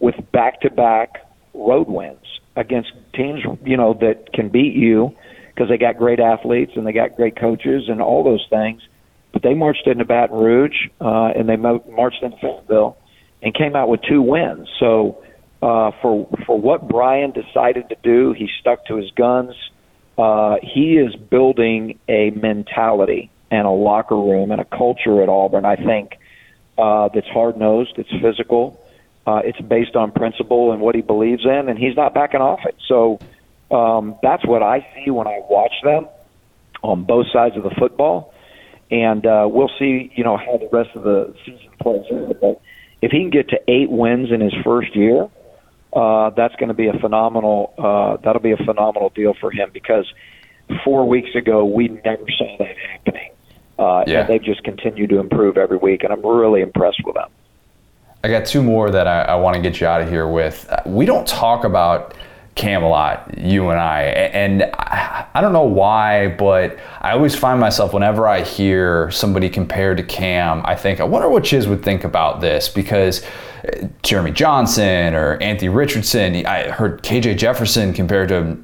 with back to back road wins against teams, you know, that can beat you because they got great athletes and they got great coaches and all those things. But they marched into Baton Rouge uh, and they mo- marched into Fayetteville and came out with two wins. So uh, for for what Bryan decided to do, he stuck to his guns. Uh, he is building a mentality and a locker room and a culture at Auburn. I think uh, that's hard nosed, it's physical, uh, it's based on principle and what he believes in, and he's not backing off it. So um, that's what I see when I watch them on both sides of the football, and uh, we'll see, you know, how the rest of the season plays out. But if he can get to eight wins in his first year, uh, that's going to be a phenomenal. Uh, that'll be a phenomenal deal for him because four weeks ago we never saw that happening, uh, Yeah. and they've just continued to improve every week, and I'm really impressed with them. I got two more that I, I want to get you out of here with. Uh, We don't talk about Camelot, you and I, and I, I don't know why, but I always find myself whenever I hear somebody compared to Cam, I think, I wonder what Chiz would think about this because uh, Jeremy Johnson or Anthony Richardson, I heard KJ Jefferson compared to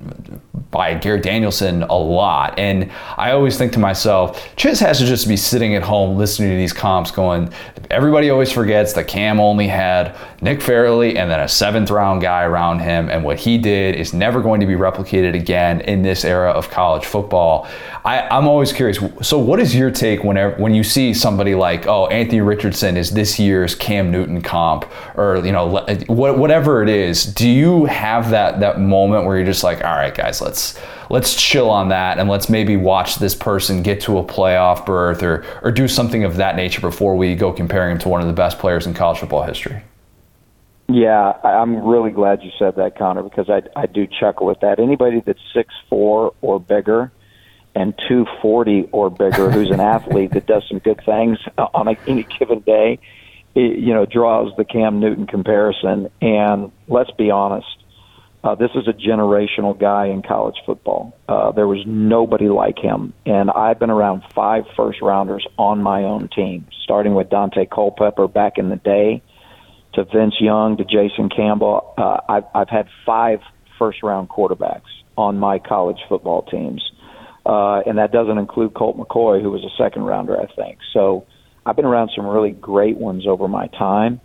by Gary Danielson a lot. And I always think to myself, Chiz has to just be sitting at home listening to these comps going, everybody always forgets that Cam only had Nick Fairley and then a seventh round guy around him. And what he did is never going to be replicated again in this era of college football. I, I'm always curious. So, what is your take whenever when you see somebody like, oh, Anthony Richardson is this year's Cam Newton comp, or you know, whatever it is? Do you have that that moment where you're just like, all right, guys, let's let's chill on that and let's maybe watch this person get to a playoff berth or or do something of that nature before we go comparing him to one of the best players in college football history? Yeah, I'm really glad you said that, Connor, because I I do chuckle with that. Anybody that's six four or bigger and 240 or bigger, who's an athlete that does some good things on a, any given day, it, you know, draws the Cam Newton comparison. And let's be honest, uh, this is a generational guy in college football. Uh, there was nobody like him, and I've been around five first rounders on my own team, starting with Daunte Culpepper back in the day to Vince Young to Jason Campbell. Uh, I've, I've had five first round quarterbacks on my college football teams. Uh, and that doesn't include Colt McCoy, who was a second rounder, I think. So I've been around some really great ones over my time.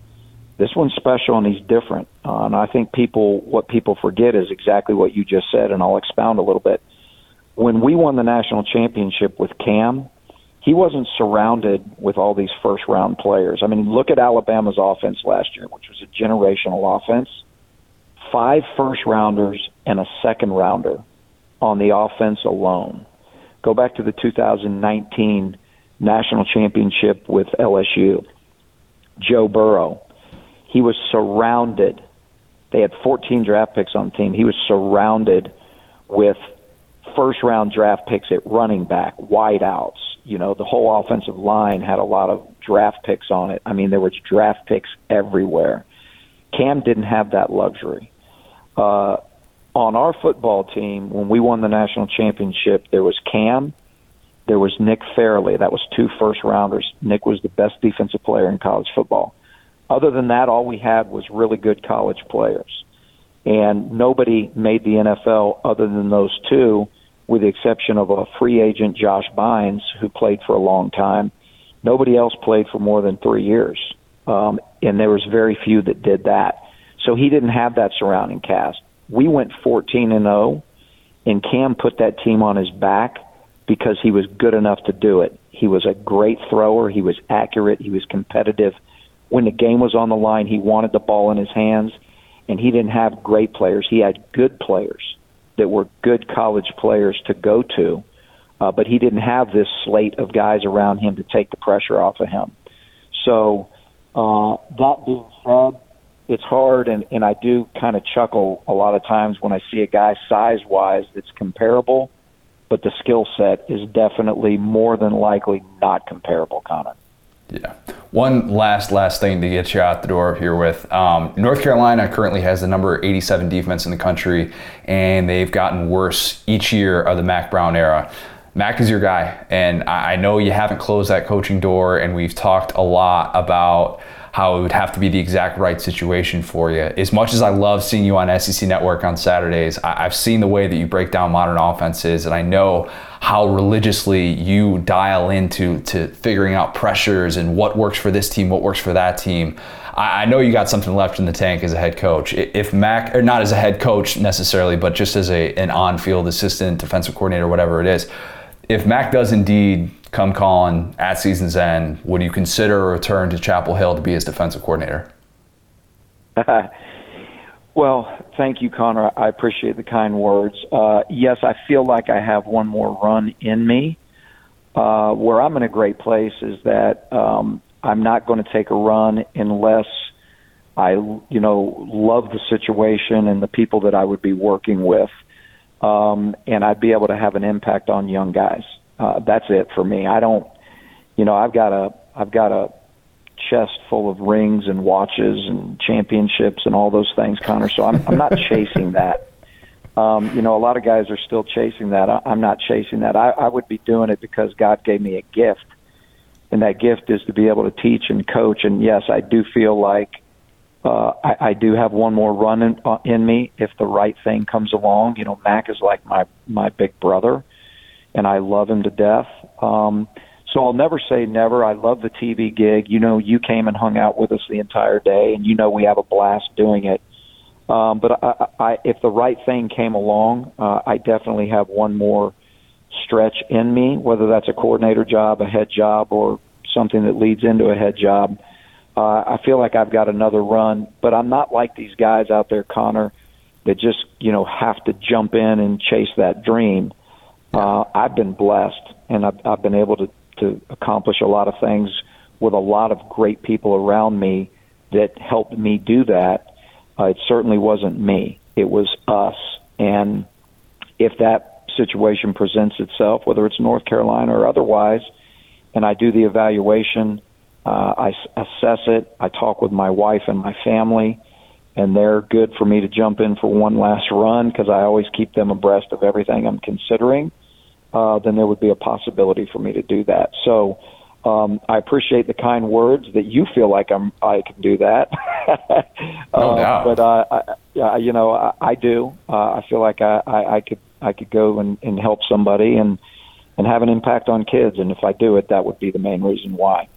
This one's special and he's different. Uh, and I think people, what people forget is exactly what you just said, and I'll expound a little bit. When we won the national championship with Cam, he wasn't surrounded with all these first round players. I mean, look at Alabama's offense last year, which was a generational offense. Five first rounders and a second rounder on the offense alone. Go back to the 2019 national championship with LSU. Joe Burrow. He was surrounded. They had 14 draft picks on the team. He was surrounded with first round draft picks at running back, wideouts. You know, the whole offensive line had a lot of draft picks on it. I mean, there was draft picks everywhere. Cam didn't have that luxury. Uh, on our football team, when we won the national championship, there was Cam, there was Nick Fairley. That was two first rounders. Nick was the best defensive player in college football. Other than that, all we had was really good college players. And nobody made the NFL other than those two, with the exception of a free agent, Josh Bynes, who played for a long time. Nobody else played for more than three years. Um, and there was very few that did that. So he didn't have that surrounding cast. We went 14 and 0, and Cam put that team on his back because he was good enough to do it. He was a great thrower. He was accurate. He was competitive. When the game was on the line, he wanted the ball in his hands, and he didn't have great players. He had good players that were good college players to go to, uh, but he didn't have this slate of guys around him to take the pressure off of him. So, uh, that being said, it's hard, and, and I do kind of chuckle a lot of times when I see a guy size wise that's comparable, but the skill set is definitely more than likely not comparable, Connor. Yeah. One last last thing to get you out the door here with um, North Carolina currently has the number 87 defense in the country, and they've gotten worse each year of the Mack Brown era. Mack is your guy, and I I know you haven't closed that coaching door, and we've talked a lot about how it would have to be the exact right situation for you. As much as I love seeing you on SEC Network on Saturdays, I, have seen the way that you break down modern offenses, and I know how religiously you dial into to figuring out pressures and what works for this team, what works for that team. I, I know you got something left in the tank as a head coach. If Mack, or not as a head coach necessarily, but just as a an on-field assistant, defensive coordinator, whatever it is, if Mack does indeed come calling at season's end, would you consider a return to Chapel Hill to be his defensive coordinator? well, thank you, Connor. I appreciate the kind words. Uh, yes, I feel like I have one more run in me. Uh, where I'm in a great place is that um, I'm not going to take a run unless I, you know, love the situation and the people that I would be working with, um, and I'd be able to have an impact on young guys uh, that's it for me. I don't, you know, I've got a I've got a chest full of rings and watches and championships and all those things, Connor. So I'm I'm not chasing that. Um, you know, a lot of guys are still chasing that. I, I'm not chasing that. I, I would be doing it because God gave me a gift, and that gift is to be able to teach and coach. And yes, I do feel like uh, I, I do have one more run in, uh, in me if the right thing comes along. You know, Mack is like my my big brother and I love him to death. Um, so I'll never say never. I love the TV gig. You know, you came and hung out with us the entire day, and you know we have a blast doing it. Um, but I, I, if the right thing came along, uh, I definitely have one more stretch in me, whether that's a coordinator job, a head job, or something that leads into a head job. Uh, I feel like I've got another run, but I'm not like these guys out there, Connor, that just you know have to jump in and chase that dream uh, I've been blessed, and I've, I've been able to to accomplish a lot of things with a lot of great people around me that helped me do that. Uh, it certainly wasn't me; it was us. And if that situation presents itself, whether it's North Carolina or otherwise, and I do the evaluation, uh, I assess it. I talk with my wife and my family, and they're good for me to jump in for one last run because I always keep them abreast of everything I'm considering uh, then there would be a possibility for me to do that. So um, I appreciate the kind words that you feel like I'm I can do that. no uh, doubt. But uh, I, you know, I, I do. Uh, I feel like I, I, I could I could go and, and help somebody and and have an impact on kids. And if I do it, that would be the main reason why.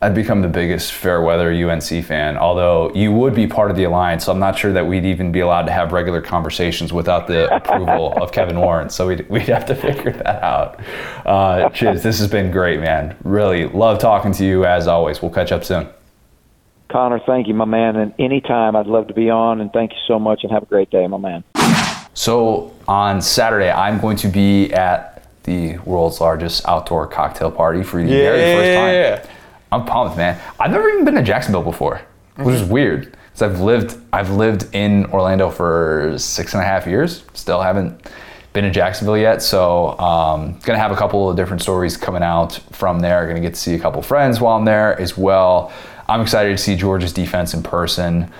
I'd become the biggest Fairweather UNC fan, although you would be part of the alliance. So I'm not sure that we'd even be allowed to have regular conversations without the approval of Kevin Warren. So we'd, we'd have to figure that out. Uh, Chiz, this has been great, man. Really love talking to you as always. We'll catch up soon. Connor, thank you, my man. And anytime I'd love to be on. And thank you so much and have a great day, my man. So on Saturday, I'm going to be at the world's largest outdoor cocktail party for the yeah. very first time. I'm pumped, man. I've never even been to Jacksonville before, which is weird because I've lived I've lived in Orlando for six and a half years. Still haven't been to Jacksonville yet, so um, gonna have a couple of different stories coming out from there. Gonna get to see a couple friends while I'm there as well. I'm excited to see Georgia's defense in person.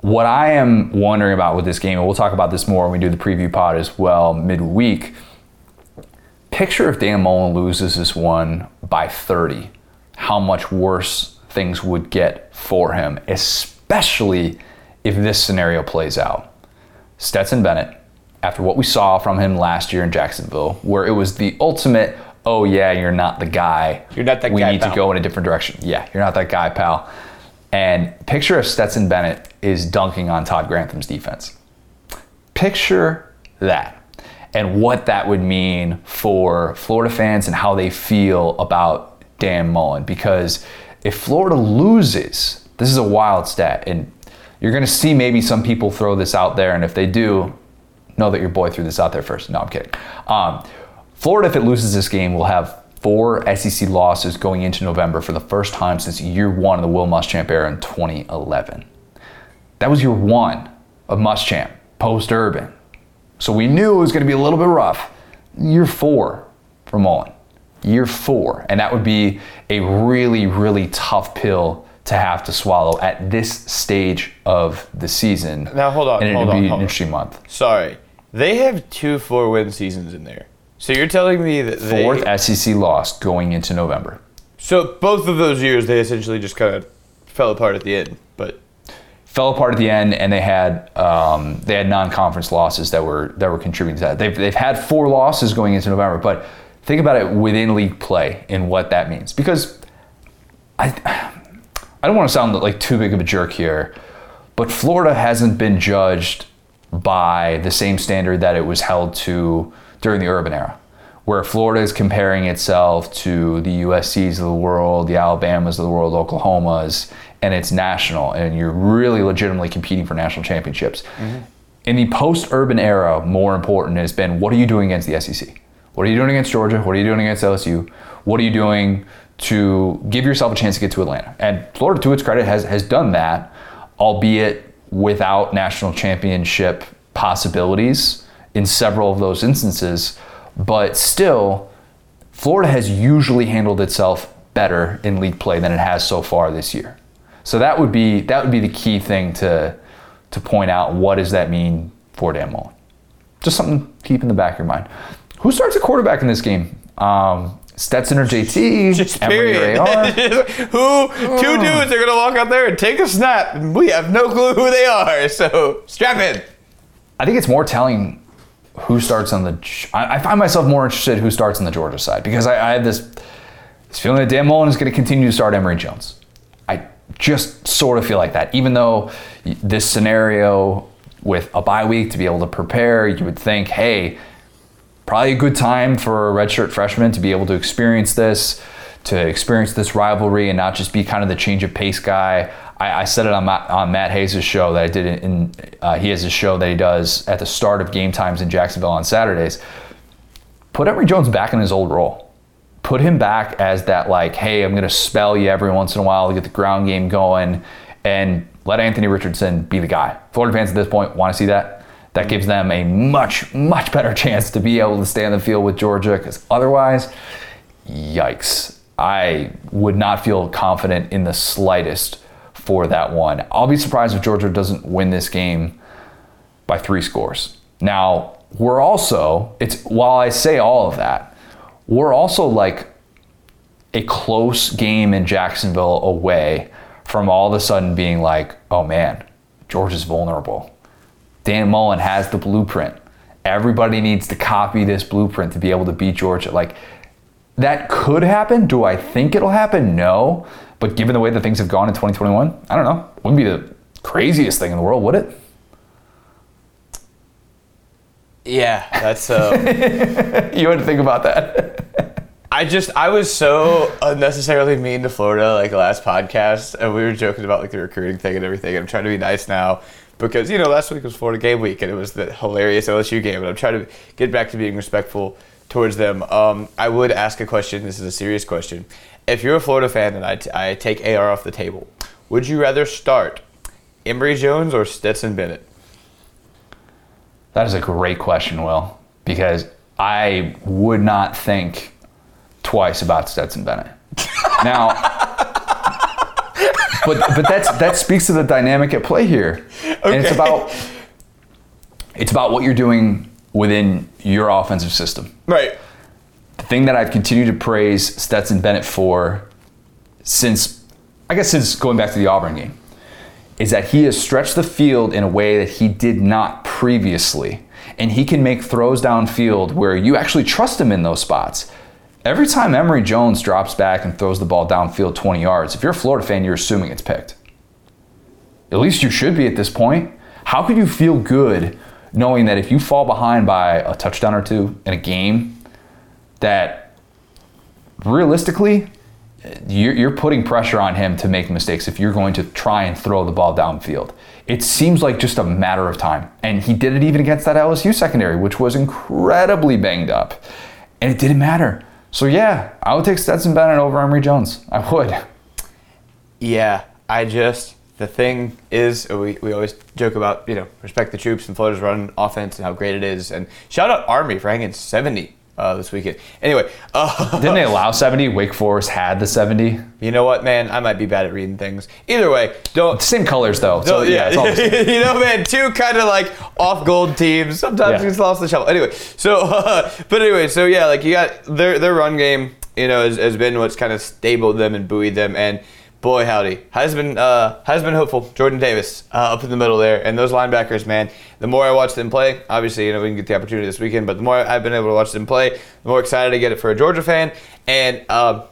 What I am wondering about with this game, and we'll talk about this more when we do the preview pod as well midweek. Picture if Dan Mullen loses this one by 30 how much worse things would get for him, especially if this scenario plays out. Stetson Bennett, after what we saw from him last year in Jacksonville, where it was the ultimate, oh yeah, you're not the guy. You're not that we guy. We need pal. to go in a different direction. Yeah, you're not that guy, pal. And picture if Stetson Bennett is dunking on Todd Grantham's defense. Picture that and what that would mean for Florida fans and how they feel about Dan Mullen because if Florida loses, this is a wild stat, and you're going to see maybe some people throw this out there, and if they do, know that your boy threw this out there first. No, I'm kidding. Um, Florida, if it loses this game, will have four SEC losses going into November for the first time since year one of the Will Muschamp era in 2011. That was year one of Muschamp post Urban. So we knew it was going to be a little bit rough. Year four for Mullen year four. And that would be a really, really tough pill to have to swallow at this stage of the season. Now, hold on. And it would be on, an interesting month. Sorry. They have two four win seasons in there. So you're telling me that Fourth SEC loss going into November. So both of those years, they essentially just kind of fell apart at the end. But fell apart at the end, and they had um, they had non-conference losses that were that were contributing to that. They've they've had four losses going into November, but think about it within league play and what that means because I I don't want to sound like too big of a jerk here, but Florida hasn't been judged by the same standard that it was held to during the urban era where Florida is comparing itself to the USC's of the world, the Alabamas of the world, Oklahomas, and it's national, and you're really legitimately competing for national championships. Mm-hmm. In the post-urban era, more important has been what are you doing against the SEC? What are you doing against Georgia? What are you doing against LSU? What are you doing to give yourself a chance to get to Atlanta? And Florida, to its credit, has has done that, albeit without national championship possibilities in several of those instances. But still, Florida has usually handled itself better in league play than it has so far this year. So that would be that would be the key thing to to point out. What does that mean for Dan Mullen? Just something to keep in the back of your mind. Who starts a quarterback in this game? Um, Stetson or JT? Just period. who two dudes are gonna walk out there and take a snap, and we have no clue who they are. So strap in. I think it's more telling who starts on the. I, find myself more interested who starts on the Georgia side because I, I have this, this feeling that Dan Mullen is going to continue to start Emory Jones. I just sort of feel like that, even though this scenario with a bye week to be able to prepare, you would think, hey, probably a good time for a redshirt freshman to be able to experience this, to experience this rivalry, and not just be kind of the change of pace guy. I, I said it on Matt, on Matt Hayes' show that I did in. Uh, he has a show that he does at the start of game times in Jacksonville on Saturdays. Put Emory Jones back in his old role. Put him back as that like, hey, I'm going to spell you every once in a while to get the ground game going, and let Anthony Richardson be the guy. Florida fans at this point want to see that. That gives them a much, much better chance to be able to stay on the field with Georgia because otherwise, yikes. I would not feel confident in the slightest for that one. I'll be surprised if Georgia doesn't win this game by three scores. Now, we're also, it's while I say all of that, we're also like a close game in Jacksonville away from all of a sudden being like, oh man, Georgia's vulnerable. Dan Mullen has the blueprint. Everybody needs to copy this blueprint to be able to beat Georgia. Like, that could happen. Do I think it'll happen? No. But given the way that things have gone in 2021, I don't know. Wouldn't be the craziest thing in the world, would it? Yeah, that's. Uh, you had to think about that. I just I was so unnecessarily mean to Florida like last podcast, and we were joking about like the recruiting thing and everything. I'm trying to be nice now because you know last week was Florida game week and it was the hilarious LSU game, and I'm trying to get back to being respectful towards them. Um, I would ask a question. This is a serious question if you're a Florida fan and I, t- I take AR off the table, would you rather start Emory Jones or Stetson Bennett? That is a great question, Will, because I would not think twice about Stetson Bennett. now, but but that's that speaks to the dynamic at play here, okay. and it's about it's about what you're doing within your offensive system. Right the thing that I've continued to praise Stetson Bennett for since, I guess, since going back to the Auburn game, is that he has stretched the field in a way that he did not previously. And he can make throws downfield where you actually trust him in those spots. Every time Emory Jones drops back and throws the ball downfield 20 yards, if you're a Florida fan, you're assuming it's picked. At least you should be at this point. How could you feel good knowing that if you fall behind by a touchdown or two in a game, that realistically, you're, putting pressure on him to make mistakes if you're going to try and throw the ball downfield. It seems like just a matter of time. And he did it even against that LSU secondary, which was incredibly banged up. And it didn't matter. So, yeah, I would take Stetson Bennett over Emory Jones. I would. Yeah, I just, the thing is, we, we always joke about, you know, respect the troops and Florida's run offense and how great it is. And shout out Army for hanging 70 uh, this weekend. Anyway, uh, didn't they allow 70? Wake Forest had the 70. You know what, man? I might be bad at reading things. Either way, don't. Same colors though. So yeah, yeah you know, man, two kind of like off gold teams. Sometimes yeah. it's lost the shuffle. Anyway, so uh, but anyway, so yeah, like you got their their run game. You know, has, has been what's kind of stabled them and buoyed them and boy howdy, has been uh, has been hopeful. Jordan Davis uh, up in the middle there, and those linebackers, man. The more I watch them play, obviously, you know, we can get the opportunity this weekend, but the more I've been able to watch them play, the more excited I get it for a Georgia fan. And um,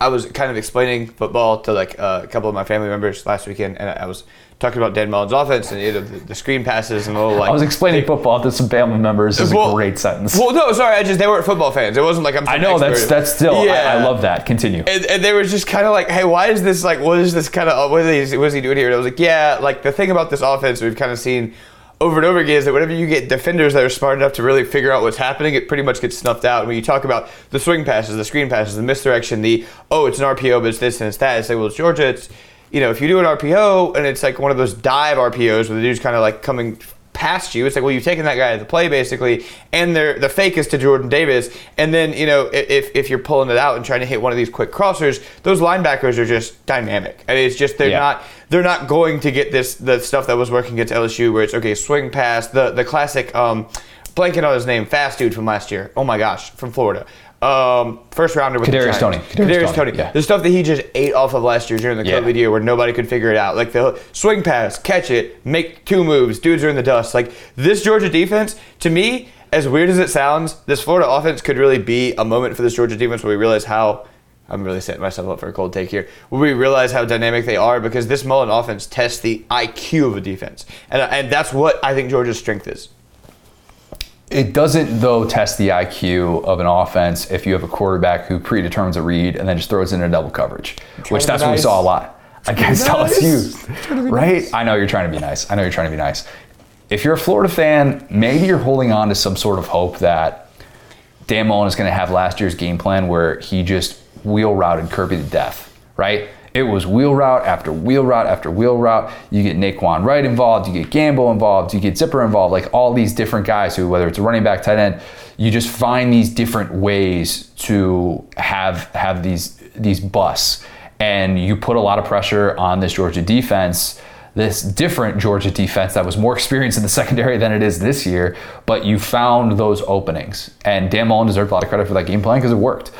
I was kind of explaining football to like uh, a couple of my family members last weekend, and I was talking about Dan Mullen's offense and you know, the, the screen passes and all like. I was explaining football to some family members. Is Well- a great sentence. Well, no, sorry, I just they weren't football fans. It wasn't like I'm. I know that's that's still. I, I love that. Continue. And, and they were just kind of like, "Hey, why is this like? What is this kind of? Uh, what is he, what is he doing here?" And I was like, "Yeah, like the thing about this offense we've kind of seen over and over again is that whenever you get defenders that are smart enough to really figure out what's happening, it pretty much gets snuffed out. And when you talk about the swing passes, the screen passes, the misdirection, the oh, it's an RPO, but it's this and it's that. It's like, well, it's Georgia. It's you know, if you do an RPO and it's like one of those dive RPOs where the dude's kind of like coming past you. It's like, well, you've taken that guy to the play basically, and they're, the fake is to Jordan Davis. And then, you know, if, if you're pulling it out and trying to hit one of these quick crossers, those linebackers are just dynamic. And it's just, they're Yeah. not, they're not going to get this, the stuff that was working against LSU where it's, okay, swing pass, the, the classic, um, blanking on his name, fast dude from last year. Oh my gosh, from Florida. Um, first rounder with Kadarius. Toney. Kadarius Toney. yeah. The stuff that he just ate off of last year during the Yeah. COVID year where nobody could figure it out. Like the swing pass, catch it, make two moves, dudes are in the dust. Like this Georgia defense, to me, as weird as it sounds, this Florida offense could really be a moment for this Georgia defense where we realize how. I'm really setting myself up for a cold take here. Where we realize how dynamic they are because this Mullen offense tests the IQ of a defense, and and that's what I think Georgia's strength is. It doesn't, though, test the IQ of an offense if you have a quarterback who predetermines a read and then just throws in a double coverage, which that's be what we saw a lot against nice. LSU. Right? I know you're trying to be nice. I know you're trying to be nice. If you're a Florida fan, maybe you're holding on to some sort of hope that Dan Mullen is going to have last year's game plan where he just wheel routed Kirby to death, right? It was wheel route after wheel route after wheel route. You get Nay'Quan Wright involved, you get Gamble involved, you get Zipper involved, like all these different guys who, whether it's a running back, tight end, you just find these different ways to have have these these busts. And you put a lot of pressure on this Georgia defense this different Georgia defense that was more experienced in the secondary than it is this year, but you found those openings. And Dan Mullen deserved a lot of credit for that game plan because it worked.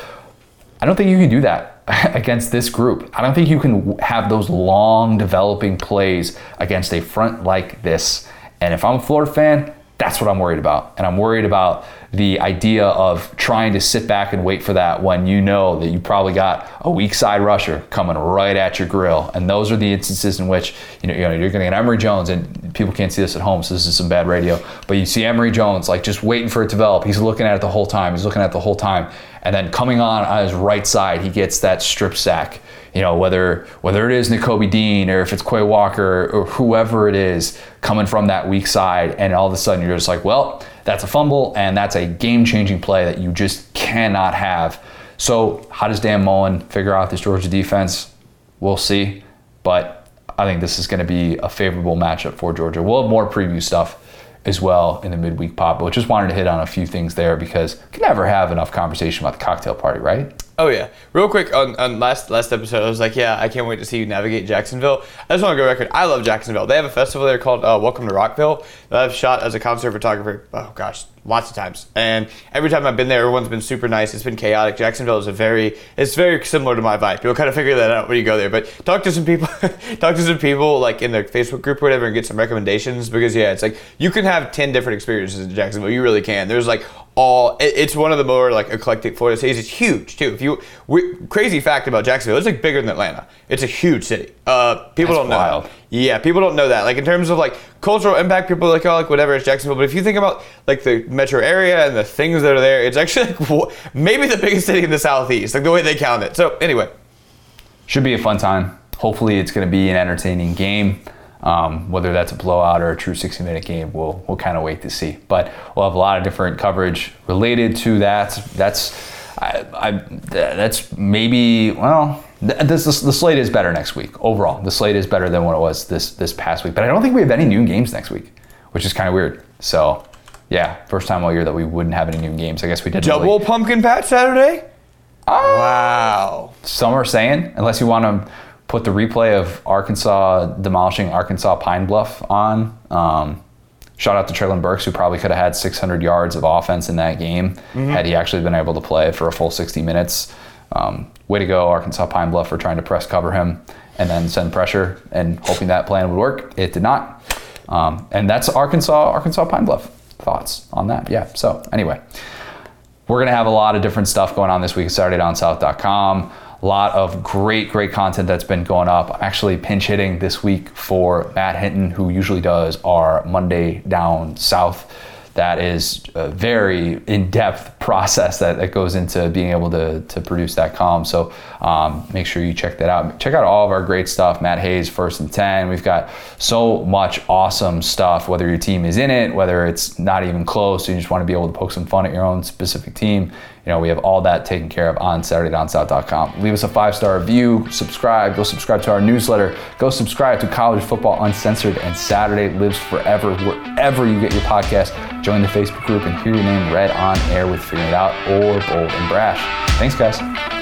I don't think you can do that against this group. I don't think you can have those long developing plays against a front like this. And if I'm a Florida fan, that's what I'm worried about. And I'm worried about the idea of trying to sit back and wait for that when you know that you probably got a weak side rusher coming right at your grill. And those are the instances in which you know, you know you're going to get Emory Jones, and people can't see this at home, so this is some bad radio. But you see Emory Jones like just waiting for it to develop. He's looking at it the whole time. He's looking at it the whole time, and then coming on on his right side, he gets that strip sack you know, whether whether it is Nakobe Dean or if it's Quay Walker or whoever it is coming from that weak side, and all of a sudden you're just like, well, that's a fumble and that's a game-changing play that you just cannot have. So how does Dan Mullen figure out this Georgia defense? We'll see, but I think this is going to be a favorable matchup for Georgia. We'll have more preview stuff as well in the midweek pop, but just wanted to hit on a few things there because you can never have enough conversation about the cocktail party, right? Oh yeah, real quick on, on last last episode, I was like, yeah, I can't wait to see you navigate Jacksonville. I just want to go record. I love Jacksonville. They have a festival there called uh, Welcome to Rockville that I've shot as a concert photographer. Oh gosh, lots of times. And every time I've been there, everyone's been super nice. It's been chaotic. Jacksonville is a very, it's very similar to my vibe. You'll kind of figure that out when you go there. But talk to some people, talk to some people like in their Facebook group or whatever, and get some recommendations because yeah, it's like you can have ten different experiences in Jacksonville. You really can. There's like all it- it's one of the more like eclectic Florida cities. It's huge too. If you we, crazy fact about Jacksonville, it's like bigger than Atlanta. It's a huge city. Uh, people That's don't wild. know. Yeah, people don't know that. Like in terms of like cultural impact, people are like oh like whatever it's Jacksonville. But if you think about like the metro area and the things that are there, it's actually like maybe the biggest city in the southeast. Like the way they count it. So anyway, should be a fun time. Hopefully, it's going to be an entertaining game. Um, whether that's a blowout or a true 60 minute game, we'll, we'll kind of wait to see. But we'll have a lot of different coverage related to that. That's I, I, that's maybe well. th- This, this, the slate is better next week overall. The slate is better than what it was this this past week. But I don't think we have any noon games next week, which is kind of weird. So yeah, first time all year that we wouldn't have any noon games. I guess we did double pumpkin patch Saturday. Ah. Wow. some are saying, unless you want to put the replay of Arkansas demolishing Arkansas Pine Bluff on. Um, shout out to Treylon Burks, who probably could have had 600 yards of offense in that game had he actually been able to play for a full 60 minutes. Um, way to go, Arkansas Pine Bluff, for trying to press cover him and then send pressure and hoping that plan would work. It did not. Um, and that's Arkansas, Arkansas Pine Bluff thoughts on that. Yeah. So anyway, we're gonna have a lot of different stuff going on this week at SaturdayDownSouth.com. A lot of great, great content that's been going up. I'm actually pinch hitting this week for Matt Hinton, who usually does our Monday Down South that is a very in-depth process that, that goes into being able to, to produce that column. So um, make sure you check that out. Check out all of our great stuff. Matt Hayes, first and 10. We've got so much awesome stuff, whether your team is in it, whether it's not even close, you just want to be able to poke some fun at your own specific team. You know, we have all that taken care of on SaturdayDownSouth.com. Leave us a five-star review, subscribe, go subscribe to our newsletter, go subscribe to College Football Uncensored and Saturday Lives Forever, wherever you get your podcast. Join the Facebook group and hear your name read on air with Figuring It Out or Bold and Brash. Thanks, guys.